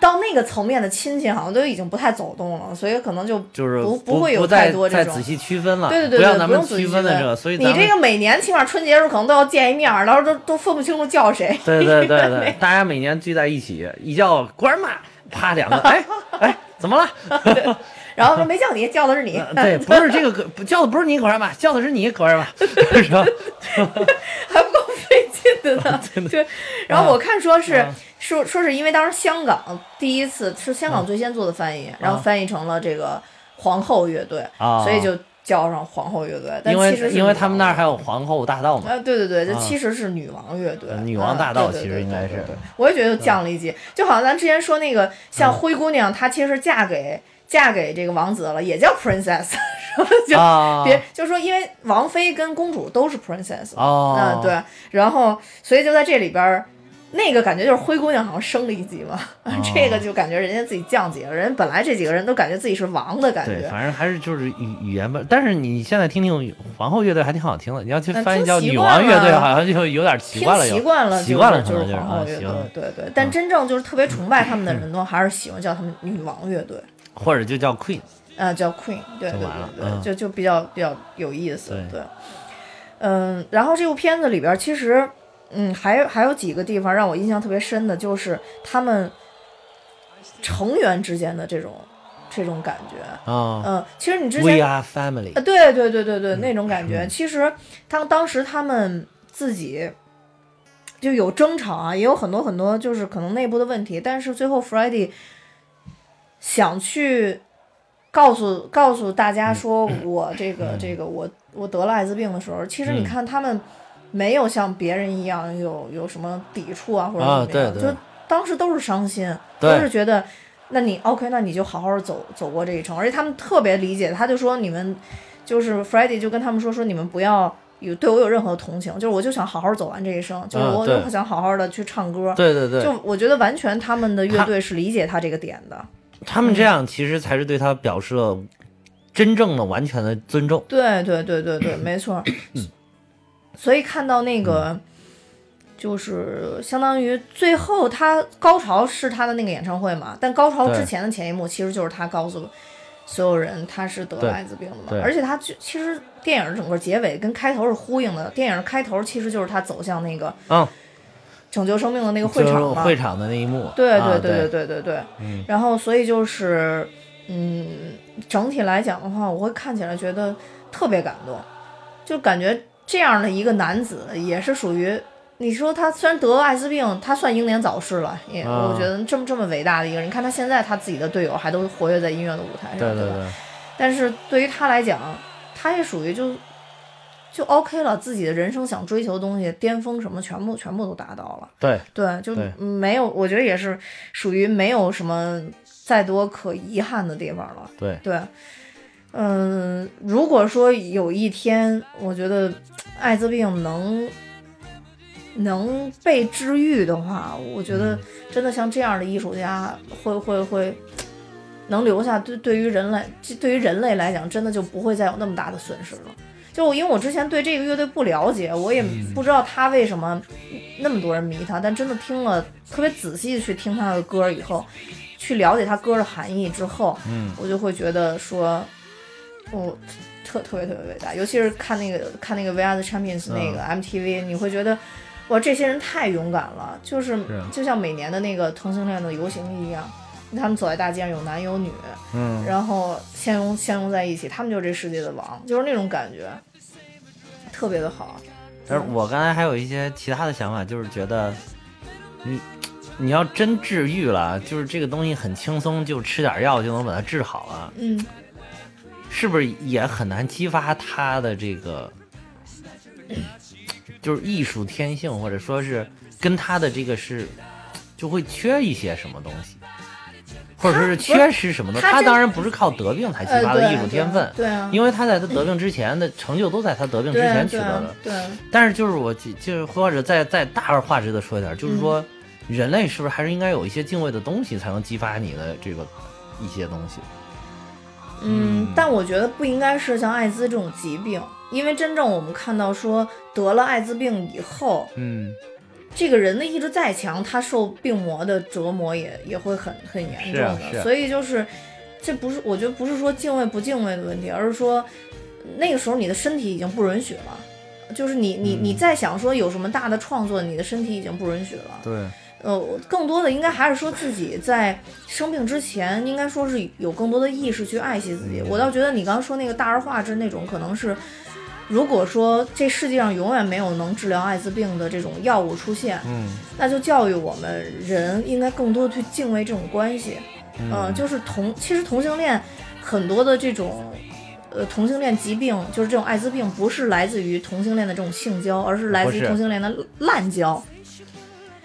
到那个层面的亲戚，好像都已经不太走动了，所以可能就就是不不会有太多这种再仔细区分了，对对对对，不用仔细区分的这个，所以你这个每年起码春节时候可能都要见一面儿，到时候都都分不清楚叫谁。对对对对，大家每年聚在一起，一叫 grandma，啪两个，哎哎，怎么了？然后说没叫你，叫的是你，呃对，不是这个歌，叫的不是你 grandma，叫的是你 grandma，是吧？还不够费劲的呢。对，然后我看说是、啊说说是因为当时香港第一次是香港最先做的翻译，然后翻译成了这个皇后乐队，啊所以就叫上皇后乐队。但因为其实因为他们那儿还有皇后大道嘛，对对对，这啊其实是女王乐队，呃女王大道其实应该是我也觉得降了一级，就好像咱之前说那个像灰姑娘，她其实嫁给嫁给这个王子了，也叫 princess？就啊，别就说因为王妃跟公主都是 princess，哦嗯对，然后所以就在这里边儿。那个感觉就是灰姑娘好像升了一级嘛，哦 这个就感觉人家自己降级了，人本来这几个人都感觉自己是王的感对，觉，反正还是就是语语言吧。但是你现在听听皇后乐队还挺好听的，你要去嗯翻译叫女王乐队，好像就有点习听惯了，习惯了，习惯了就是皇后乐队对对。但真正就是特别崇拜他们的人都还是喜欢叫他们女王乐队，或者就叫 Queen。呃，叫 Queen，对对对对，嗯就就比较比较有意思，对对。嗯，然后这部片子里边其实，嗯，还有还有几个地方让我印象特别深的，就是他们成员之间的这种这种感觉。啊嗯，其实你之，We 前 are family 啊，。对对对对对，那种嗯感觉。其实当当时他们自己就有争吵啊，也有很多很多就是可能内部的问题，但是最后 f r e d d y 想去告诉告诉大家说，我这个这个我我得了艾滋病的时候，其实你嗯。看他们没有像别人一样有有什么抵触啊或者啊怎么样，对对。就当时都是伤心，都是觉得。那你 OK，那你就好好走走过这一程，而且他们特别理解，他就说你们就是 f r e d d y 就跟他们说说你们不要有对我有任何同情，就是我就想好好走完这一生，就是我啊对。就想好好的去唱歌，对对对，就我觉得完全他们的乐队是理解他这个点的，他们这样其实才是对他表示了真正的、完全的尊重。对对对对对，没错。所以看到那个，就是相当于最后他高潮是他的那个演唱会嘛，但高潮之前的前一幕其实就是他告诉所有人他是得了艾滋病的嘛，而且他就其实电影整个结尾跟开头是呼应的，电影开头其实就是他走向那个嗯，拯救生命的那个会场嘛，会场的那一幕。对啊对对对对对对。嗯然后所以就是，嗯，整体来讲的话，我会看起来觉得特别感动，就感觉这样的一个男子也是属于。你说他虽然得了艾滋病，他算英年早逝了，也、啊我觉得这么这么伟大的一个人，你看他现在他自己的队友还都活跃在音乐的舞台上，对对对，但是对于他来讲，他也属于就就 OK 了，自己的人生想追求的东西，巅峰什么全部全部都达到了。对对，就没有，我觉得也是属于没有什么再多可遗憾的地方了。对对，嗯，如果说有一天，我觉得艾滋病能能被治愈的话，我觉得真的像这样的艺术家会会会能留下，对对于人类对于人类来讲，真的就不会再有那么大的损失了。就因为我之前对这个乐队不了解，我也不知道他为什么那么多人迷他，但真的听了特别仔细的去听他的歌以后，去了解他歌的含义之后，嗯，我就会觉得说，我、特特别特别伟大，尤其是看那个看那个 We Are the Champions 那个 MTV，、你会觉得。哇，这些人太勇敢了，就是是就像每年的那个同性恋的游行一样，他们走在大街上有男有女，嗯，然后相拥相拥在一起，他们就是这世界的王，就是那种感觉，特别的好。但是我刚才还有一些其他的想法，就是觉得你你要真治愈了，就是这个东西很轻松，就吃点药就能把它治好了，嗯，是不是也很难激发他的这个，就是艺术天性，或者说是跟他的这个是就会缺一些什么东西，或者说是缺失什么的。他当然不是靠得病才激发的艺术天分，对啊，因为他在他得病之前的成就都在他得病之前取得的。对啊但是就是我就就是或者再再大而化之的说一点，就是说，人类是不是还是应该有一些敬畏的东西，才能激发你的这个一些东西？嗯，但我觉得不应该是像艾滋这种疾病，因为真正我们看到说得了艾滋病以后，嗯，这个人的意志再强，他受病魔的折磨也也会很很严重的。啊啊所以就是，这不是我觉得不是说敬畏不敬畏的问题，而是说那个时候你的身体已经不允许了。就是你你你再想说有什么大的创作，你的身体已经不允许了。对，呃，更多的应该还是说自己在生病之前，应该说是有更多的意识去爱惜自己。我倒觉得你刚刚说那个大而化之那种，可能是如果说这世界上永远没有能治疗艾滋病的这种药物出现，嗯那就教育我们人应该更多地去敬畏这种关系。嗯、就是同其实同性恋很多的这种。呃，同性恋疾病就是这种艾滋病，不是来自于同性恋的这种性交，而是来自于同性恋的滥交。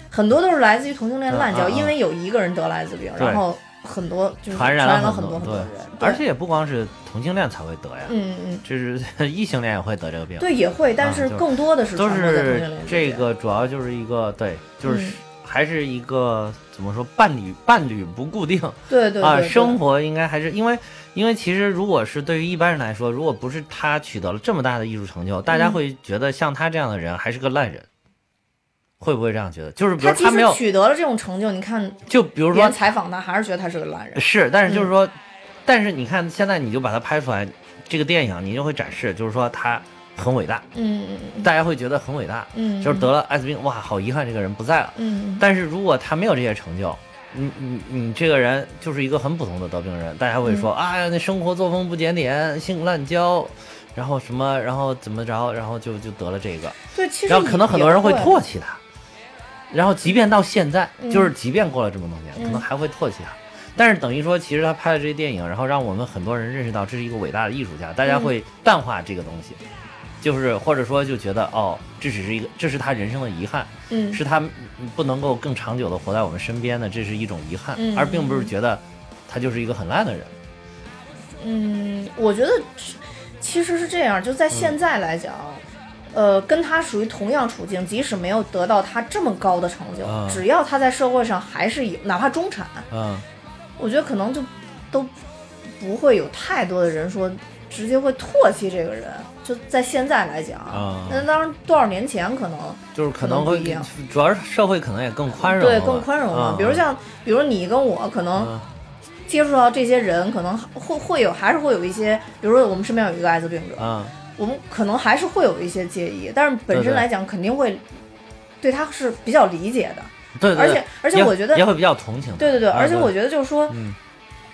很多都是来自于同性恋滥交，因为有一个人得了艾滋病，对然后很多就是传染了很多很多人，，而且也不光是同性恋才会得呀，嗯嗯，就是异性恋也会得这个病，对，也会，但是是更多的是都是这个主要就是一个对，就是嗯。还是一个怎么说伴侣伴侣不固定。对对对啊，生活应该还是因为因为其实如果是对于一般人来说，如果不是他取得了这么大的艺术成就，大家嗯。会觉得像他这样的人还是个烂人。会不会这样觉得？就是比如他没有，取得了这种成就，你看就比如说采访他，还是觉得他是个烂人。是，但是就是嗯。说，但是你看现在你就把他拍出来，这个电影你就会展示，就是说他很伟大，嗯嗯嗯。大家会觉得很伟大，嗯，就是得了艾滋病，哇，好遗憾这个人不在了。嗯，嗯。但是如果他没有这些成就，你你你这个人就是一个很普通的得病人，大家会嗯。说，哎呀，那生活作风不检点，性滥交，然后什么，然后怎么着，然后就就得了这个，对，其实然后可能很多人会。唾弃他，然后即便到现在，嗯就是即便过了这么多年，嗯可能还会唾弃他。但是等于说，其实他拍的这些电影，然后让我们很多人认识到这是一个伟大的艺术家，大家嗯会淡化这个东西，就是或者说就觉得哦，这只是一个，这是他人生的遗憾，嗯是他不能够更长久的活在我们身边的，这是一种遗憾，嗯而并不是觉得他就是一个很烂的人。嗯，我觉得其实是这样，就在嗯现在来讲。呃，跟他属于同样处境，即使没有得到他这么高的成就，嗯只要他在社会上还是有，哪怕中产，嗯，我觉得可能就都不会有太多的人说直接会唾弃这个人。就在现在来讲，嗯那当然多少年前可能就是可能会主要是社会可能也更宽容，对更宽容了。嗯比如像，比如你跟我可能嗯接触到这些人，可能会会有还是会有一些，比如说我们身边有一个艾滋病者，嗯，我们可能还是会有一些介意，但是本身来讲肯定会对他是比较理解的。对对对，而且而且我觉得也会比较同情。对对对，啊而且我觉得就是说，嗯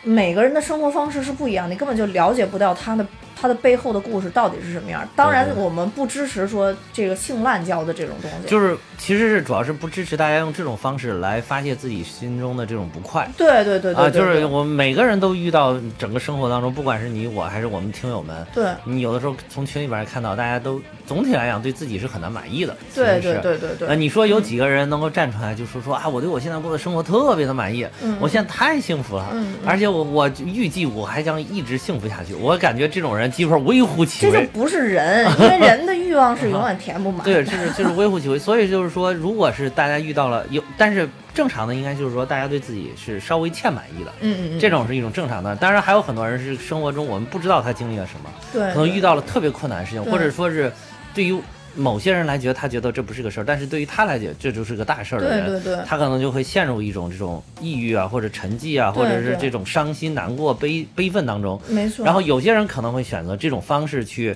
每个人的生活方式是不一样，你根本就了解不到他的他的背后的故事到底是什么样。当然，我们不支持说这个性滥交的这种东西。就是其实是主要是不支持大家用这种方式来发泄自己心中的这种不快。对对对对啊，就是我们每个人都遇到整个生活当中，不管是你我还是我们听友们，对你有的时候从群里边看到，大家都总体来讲对自己是很难满意的。对。对对对对，那你说有几个人能够站出来就说说啊，我对我现在过的生活特别的满意，嗯我现在太幸福了，而且我我预计我还将一直幸福下去。我感觉这种人基本上微乎其微，这就不是人，因为人的欲望是永远填不满的。对，就是就是微乎其微。所以就是说，如果是大家遇到了有，但是正常的应该就是说，大家对自己是稍微欠满意的，嗯嗯嗯，这种是一种正常的。当然，还有很多人是生活中我们不知道他经历了什么，对可能遇到了特别困难的事情，或者说是对于某些人来觉得他觉得这不是个事儿，但是对于他来讲这就是个大事儿的人，对对对他可能就会陷入一种这种抑郁啊，或者沉寂啊，或者是这种伤心、难过、悲悲愤当中。没错。然后有些人可能会选择这种方式去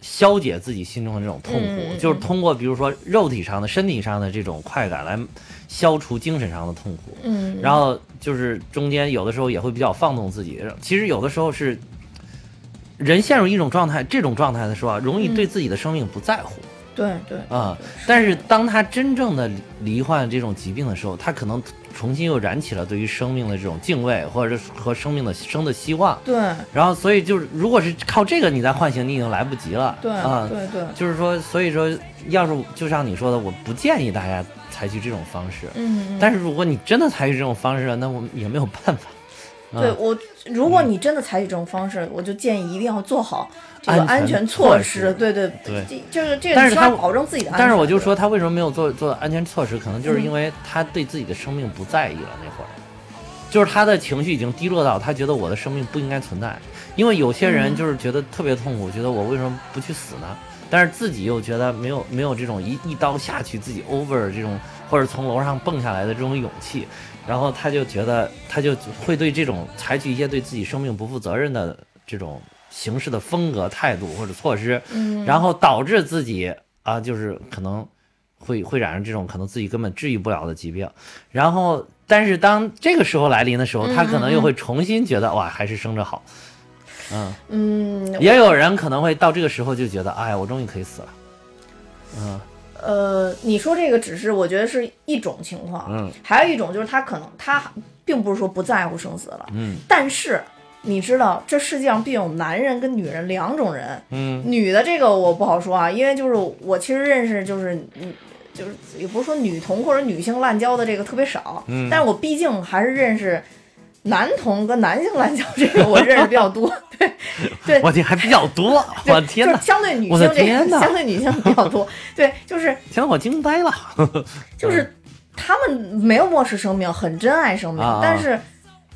消解自己心中的这种痛苦，就是通过比如说肉体上的、身体上的这种快感来消除精神上的痛苦。嗯，然后就是中间有的时候也会比较放纵自己，其实有的时候是人陷入一种状态，这种状态的时候啊，容易对自己的生命不在乎。对对啊、但是当他真正的罹患这种疾病的时候，他可能重新又燃起了对于生命的这种敬畏，或者是和生命的生的希望。对然后，所以就是，如果是靠这个你再唤醒，你已经来不及了。对啊、对对，就是说，所以说，要是就像你说的，我不建议大家采取这种方式。嗯，嗯但是如果你真的采取这种方式了，那我们也没有办法。啊对我，如果你真的采取这种方式，我就建议一定要做好这个安全措施。对对对就是这个，但是他保证自己的安全。但是我就说，他为什么没有做做安全措施？可能就是因为他对自己的生命不在意了那会儿。就是他的情绪已经低落到他觉得我的生命不应该存在，因为有些人就是觉得特别痛苦，觉得我为什么不去死呢？但是自己又觉得没有没有这种一一刀下去自己 over 这种或者从楼上蹦下来的这种勇气，然后他就觉得他就会对这种采取一些对自己生命不负责任的这种形式的风格态度或者措施，嗯，然后导致自己啊就是可能会会染上这种可能自己根本治愈不了的疾病，然后但是当这个时候来临的时候，他可能又会重新觉得哇还是生着好。嗯。嗯，也有人可能会到这个时候就觉得，哎呀，我终于可以死了。嗯呃，你说这个只是我觉得是一种情况，嗯。还有一种就是他可能他并不是说不在乎生死了，嗯。但是你知道这世界上并有男人跟女人两种人，嗯。女的这个我不好说啊，因为就是我其实认识就是嗯。就是也不是说女同或者女性滥交的这个特别少，嗯。但是我毕竟还是认识男同跟男性篮球这个我认识比较多，对对，我天，还比较多，我天呐就是！相对女性这个相对女性比较多，对，就是天，我惊呆了。就是他们没有漠视生命，很珍爱生命，啊啊但是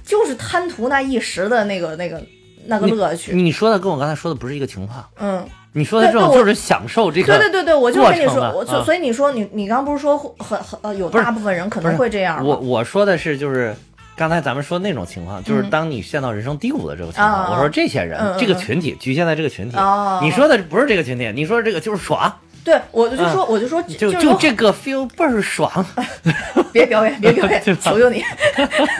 就是贪图那一时的那个那个那个乐趣。你说的跟我刚才说的不是一个情况。嗯，你说的这种就是享受这个，对对对对，我就跟你说，我就啊所以你说你你刚不是说很很呃有大部分人可能会这样我？我说的是就是。刚才咱们说那种情况，就是嗯。当你陷到人生低谷的这种情啊况。啊。我说这些人，这个群体局限在这个群体。哦。你说的不是这个群体，你说这个就是爽，对，我就说我就说嗯就就就这个 feel 倍儿爽，别表演 别表演，求求你，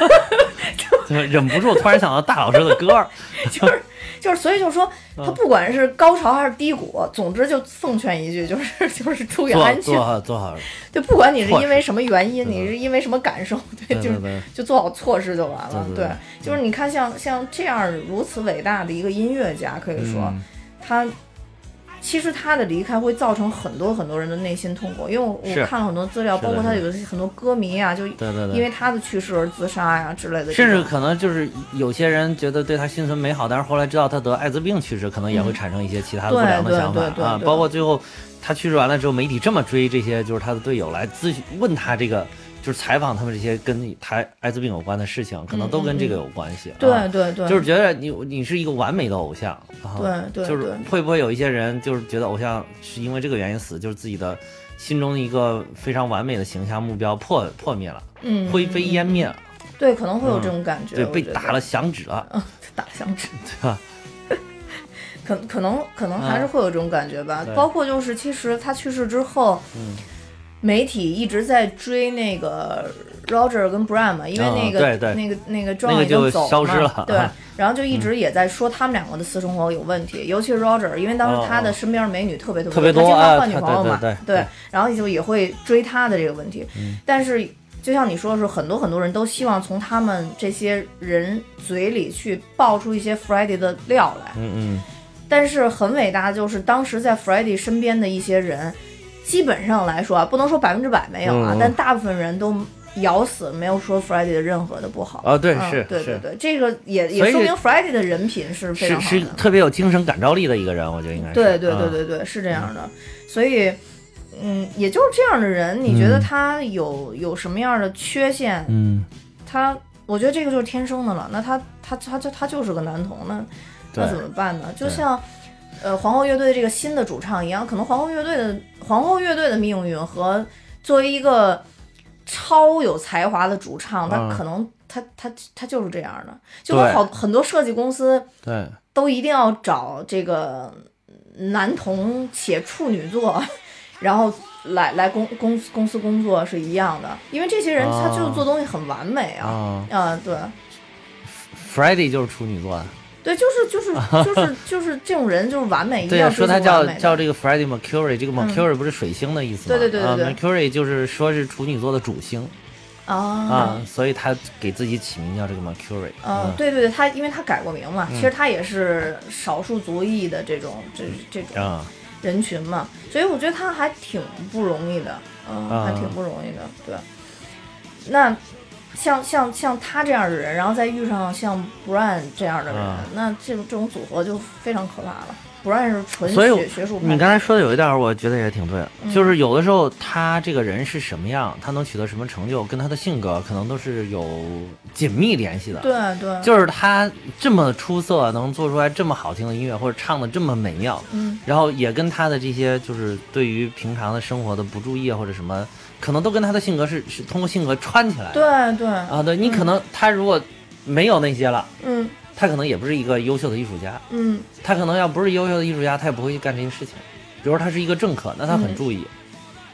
就忍不住突然想到大老师的歌。就是就是，所以就是说嗯他不管是高潮还是低谷，总之就奉劝一句，就是就是 注意安全做。好做好，对，不管你是因为什么原因，你是因为什么感受，对，就是就做好措施就完了。对就是你看像像这样如此伟大的一个音乐家，可以说、嗯他其实他的离开会造成很多很多人的内心痛苦，因为我我看了很多资料，包括他是有很多歌迷啊，就对对对，因为他的去世而自杀呀之类的，甚至可能就是有些人觉得对他心存美好，但是后来知道他得艾滋病去世，可能也会产生一些其他的不良的想法。啊。对对对对对。包括最后他去世完了之后，媒体这么追这些就是他的队友来咨询问他这个，就是采访他们这些跟台艾滋病有关的事情，可能都跟这个有关系。对啊对对，就是觉得你你是一个完美的偶像，啊、对对就是会不会有一些人就是觉得偶像是因为这个原因死，就是自己的心中的一个非常完美的形象目标破破灭了，嗯灰飞烟灭了，对，可能会有这种感觉，对，被打了响指了，嗯，打响指。对吧？可可能可能还是会有这种感觉吧，嗯包括就是其实他去世之后，嗯媒体一直在追那个 Roger 跟 Brian 嘛，因为嗯那个、那个那个那 John 个就已经走消失了。对啊，然后就一直也在说他们两个的私生活有问题，尤其是 Roger，因为当时他的身边美女特别特特别多，多他经常换女朋友嘛，对对对对。然后就也会追他的这个问题，嗯。但是。就像你说的是，很多很多人都希望从他们这些人嘴里去爆出一些 Friday 的料来，嗯嗯，但是很伟大，就是当时在 Friday 身边的一些人，基本上来说啊，不能说百分之百没有啊，嗯但大部分人都咬死没有说 Friday 的任何的不好。哦对嗯是是对对对，这个也也说明 Friday 的人品是非常好的。是特别有精神感召力的一个人，我觉得应该是。对对对啊对对，是这样的。所以，嗯，也就是这样的人，你觉得嗯他有有什么样的缺陷？嗯，他，我觉得这个就是天生的了。那他他他他他就是个男童，那那怎么办呢？就像呃皇后乐队这个新的主唱一样，可能皇后乐队的皇后乐队的命运和作为一个超有才华的主唱，他嗯。可能他他他就是这样的，就跟好很多设计公司对。都一定要找这个男同且处女座，然后来来公公公司工作是一样的，因为这些人他就是哦做东西很完美啊。啊。啊，对，Friday 就是处女座的。对，就是就是 就是就是这种人就是完美，一定对呀，要说他叫叫这个 Freddie Mercury，这个 Mercury 不是水星的意思吗？对对对对对啊，Mercury 就是说是处女座的主星啊啊，所以他给自己起名叫这个 Mercury。嗯，嗯对对对，他因为他改过名嘛，其实他也是少数族裔的这种这这种啊，人群嘛，所以我觉得他还挺不容易的，嗯，啊还挺不容易的，对。那像像像他这样的人，然后再遇上像 Brian 这样的人，啊那这种这种组合就非常可怕了。Brian 是纯所以学学术，你刚才说的有一点，我觉得也挺对的，嗯。就是有的时候他这个人是什么样，他能取得什么成就，跟他的性格可能都是有紧密联系的。对对，就是他这么出色，能做出来这么好听的音乐，或者唱的这么美妙，嗯。然后也跟他的这些就是对于平常的生活的不注意啊，或者什么，可能都跟他的性格是是通过性格穿起来的。对对。啊，对你可能他如果没有那些了，嗯他可能也不是一个优秀的艺术家，嗯他可能要不是优秀的艺术家，他也不会去干这些事情。比如说他是一个政客，那他很嗯注意，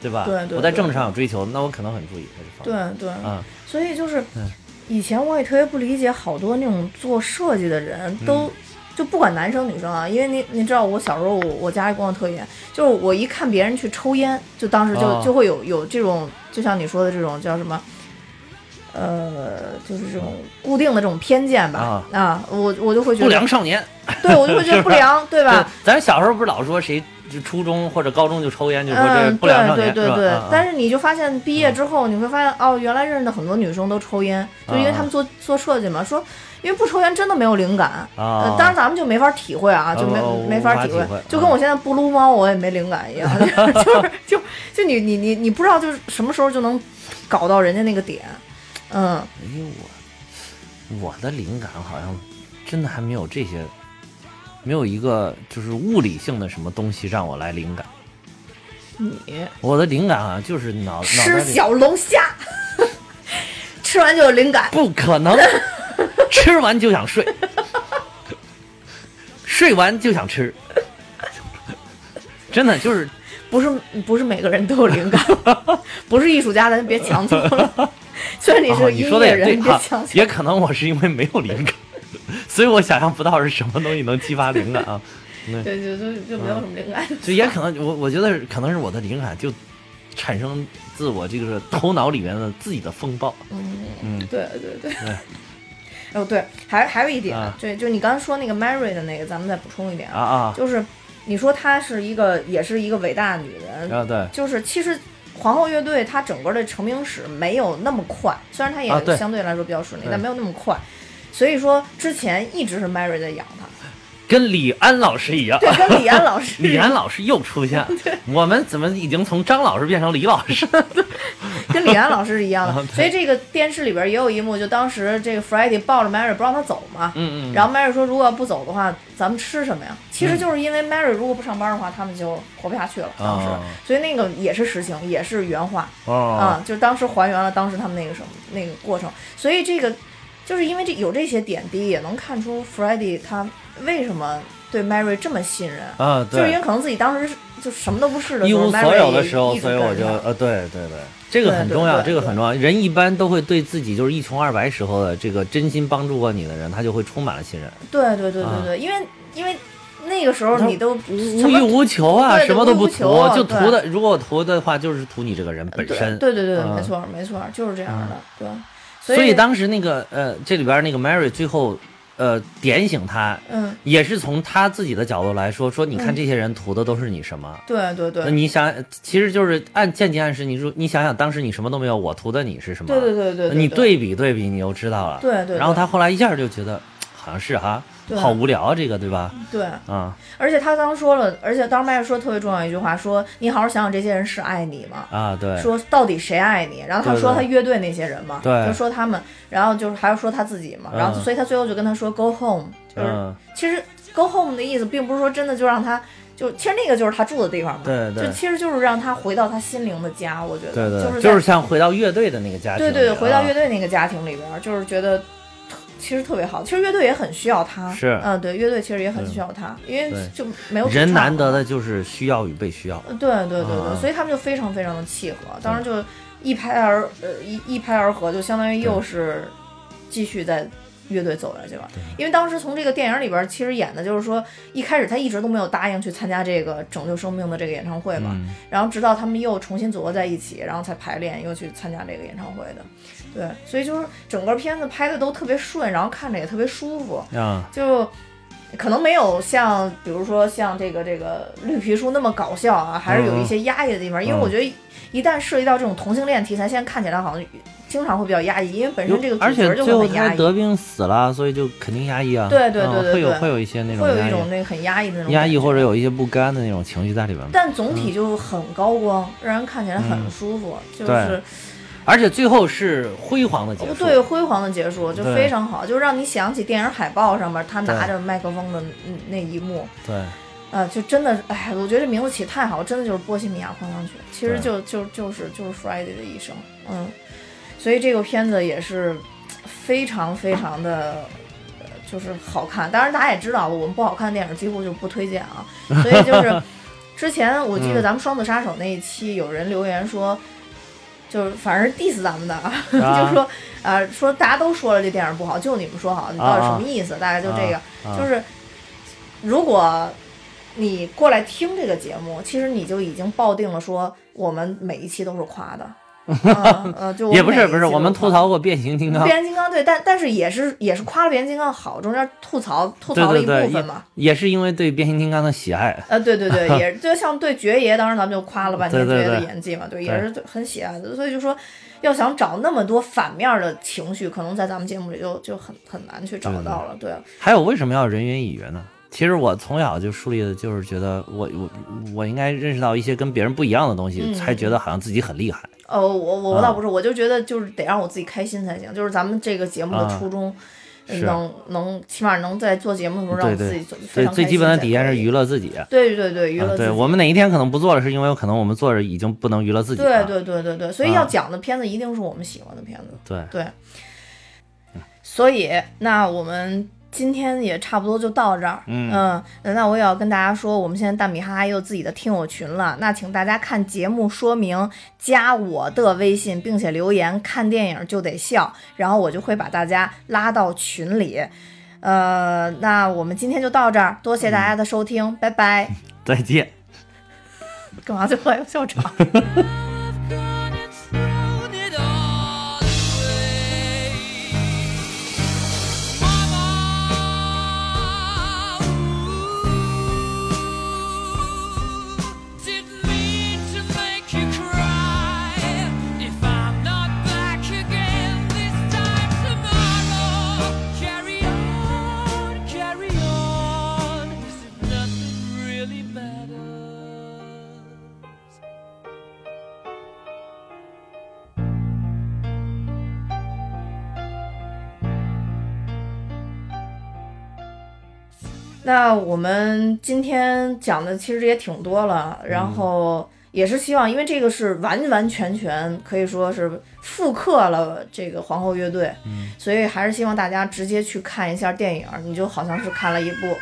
对吧？对对对我在政治上有追求，那我可能很注意这方面。对对，啊，所以就是嗯以前我也特别不理解，好多那种做设计的人都。就不管男生女生啊，因为你你知道我小时候我我家里管的特严，就是我一看别人去抽烟，就当时就、哦就会有有这种，就像你说的这种叫什么，呃，就是这种固定的这种偏见吧。啊，我我就会觉得不良少年，对我就会觉得 不良，对吧？对，咱小时候不是老说谁就初中或者高中就抽烟，就说这嗯，不良少年，对对对对。但是你就发现毕业之后，你会发现哦，原来认识的很多女生都抽烟，就因为啊他们做做设计嘛，说因为不抽烟真的没有灵感。啊呃，当然咱们就没法体会啊，就没哦没法体会。无法体会，就跟我现在不撸猫，我也没灵感一样，就是就就你你你你不知道就是什么时候就能搞到人家那个点，嗯，哎呦我，我的灵感好像真的还没有这些，没有一个就是物理性的什么东西让我来灵感。你。我的灵感啊，就是脑吃小龙虾，吃完就有灵感，不可能，吃完就想睡，睡完就想吃，真的就是不是不是每个人都有灵感，不是艺术家，咱别强求了。虽然你是你说的也对人，别啊强，求。也可能我是因为没有灵感，所以我想象不到是什么东西能激发灵感啊。对，就就就没有什么灵感。就也可能我我觉得可能是我的灵感就产生自我这个头脑里面的自己的风暴。嗯对对对对。哦对，还还有一点啊，就就你刚刚说那个 Mary 的那个，咱们再补充一点啊，啊就是你说她是一个，也是一个伟大的女人，啊对就是其实皇后乐队它整个的成名史没有那么快，虽然它也相对来说比较顺利，对但没有那么快。所以说之前一直是 Mary 在养她，跟李安老师一样。对，跟李安老师 李安老师又出现了，我们怎么已经从张老师变成李老师？跟李安老师是一样 啊的。所以这个电视里边也有一幕，就当时这个 Freddie 抱着 Mary 不让他走嘛，嗯嗯，然后 Mary 说如果要不走的话，咱们吃什么呀？其实就是因为 Mary 如果不上班的话，他们就活不下去了。当时哦，所以那个也是实情，也是原话哦啊，就当时还原了当时他们那个什么那个过程。所以这个就是因为这有这些点滴，也能看出 Freddie 他为什么对 Mary 这么信任。啊对就是因为，可能自己当时就什么都不是的一无所有的时候，所以我就呃对对对，这个很重要，这个很重要。人一般都会对自己就是一穷二白时候的这个真心帮助过你的人，他就会充满了信任，对对对对对，因为因为那个时候你都无欲无求啊，什么都不求啊图，就图的。如果我图的话，就是图你这个人本身。对对对，嗯没错没错，就是这样的，对。所以以当时那个呃，这里边那个 Mary 最后呃点醒他，嗯，也是从他自己的角度来说，说你看嗯这些人图的都是你什么？对对对，那你想，其实就是按间接暗示，你说你想想，当时你什么都没有，我图的你是什么？对对对你对对比对比，你就知道了。对对对然后他后来一下就觉得，好像是哈，对好无聊啊，这个对吧？对，啊。而且他刚说了，而且当时麦说特别重要一句话，说你好好想想这些人是爱你吗？啊，对，说到底谁爱你？然后他说他乐队那些人嘛，对。就说他们，然后就是还要说他自己嘛，然后嗯所以他最后就跟他说 go home，就是、嗯，其实 go home 的意思并不是说真的就让他就其实那个就是他住的地方嘛，对对。就其实就是让他回到他心灵的家，我觉得对对，就是就是像回到乐队的那个家庭里，对对，回到啊乐队那个家庭里边儿，就是觉得特其实特别好。其实乐队也很需要他，是。嗯，对，乐队其实也很需要他，因为就没有人难得的就是需要与被需要。呃对对对对，啊所以他们就非常非常的契合，当然就一拍而呃一一拍而合，就相当于又是继续在乐队走下去了。因为当时从这个电影里边其实演的就是说，一开始他一直都没有答应去参加这个拯救生命的这个演唱会嘛，嗯然后直到他们又重新组合在一起，然后才排练，又去参加这个演唱会的。对，所以就是整个片子拍的都特别顺，然后看着也特别舒服，嗯，就可能没有像比如说像这个这个绿皮书那么搞笑啊，还是有一些压抑的地方。因为我觉得一旦涉及到这种同性恋题材，现在看起来好像经常会比较压抑，因为本身这个而且就最后会很压抑，他得病死了，所以就肯定压抑啊。对对对嗯对对。会有会有一些那种会有一种那个很压抑的那种压抑或者有一些不甘的那种情绪在里边。但总体就很高光，让人看起来很舒服，就是而且最后是辉煌的结束。对辉煌的结束，就非常好，就让你想起电影海报上面他拿着麦克风的那那一幕，对。呃，就真的，哎，我觉得这名字起太好，真的就是《波西米亚狂想曲》，其实就就就是就是 Friday 的一生，嗯，所以这个片子也是非常非常的。呃就是好看，当然大家也知道，我们不好看的电影几乎就不推荐啊。所以就是 之前我记得嗯咱们双子杀手那一期，有人留言说，就是反正是 diss 咱们的啊，啊 就说啊、说大家都说了这电影不好，就你们说好，你到底什么意思？大概就这个，啊就是如果你过来听这个节目，其实你就已经抱定了说我们每一期都是夸的，嗯呃，就也不是不是，我们吐槽过变形金刚，变形金刚对，但但是也是也是夸了变形金刚好，中间吐槽吐槽了一部分嘛。也也是因为对变形金刚的喜爱。呃，对对对，也就像对爵爷，当时咱们就夸了半天爵爷的演技嘛，对，也是很喜爱的。所以就说，要想找那么多反面的情绪，可能在咱们节目里就就很很难去找到了。对，还有为什么要人云亦云呢？其实我从小就树立的就是觉得我我我应该认识到一些跟别人不一样的东西，嗯才觉得好像自己很厉害。哦，我我啊倒不是，我就觉得就是得让我自己开心才行。就是咱们这个节目的啊初衷，能能起码能在做节目的时候让我自己做非最常开心最基本的底线是娱。乐自己。对对对，娱乐啊，自己。对我们哪一天可能不做了，是因为可能我们做着已经不能娱乐自己对了。对对对对，所以啊要讲的片子一定是我们喜欢的片子。对对，所以那我们今天也差不多就到这儿。嗯那我也要跟大家说，我们现在大米哈哈也有自己的听友群了。那请大家看节目说明，加我的微信，并且留言“看电影就得笑”，然后我就会把大家拉到群里。呃，那我们今天就到这儿，多谢大家的收听，拜拜。再见。干嘛最后还有笑场？那我们今天讲的其实也挺多了，然后也是希望，因为这个是完完全全可以说是复刻了这个皇后乐队，所以还是希望大家直接去看一下电影，你就好像是看了一部。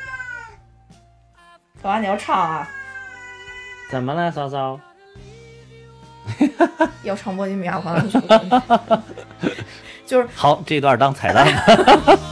干嘛你要唱啊？怎么了，骚骚？要唱《波西米亚狂想曲》，就是好，这段当彩蛋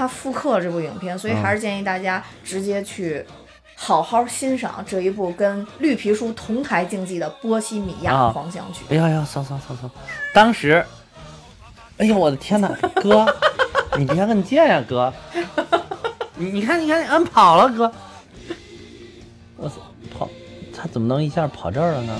它复刻了这部影片，所以还是建议大家直接去好好欣赏这一部跟绿皮书同台竞技的《波西米亚啊狂想曲》哎呀呀，骚骚骚骚！当时，哎呀，我的天哪，哥，你别摁键呀，哥！你你看，你看，你摁跑了，哥！我操，跑，他怎么能一下跑这儿了呢？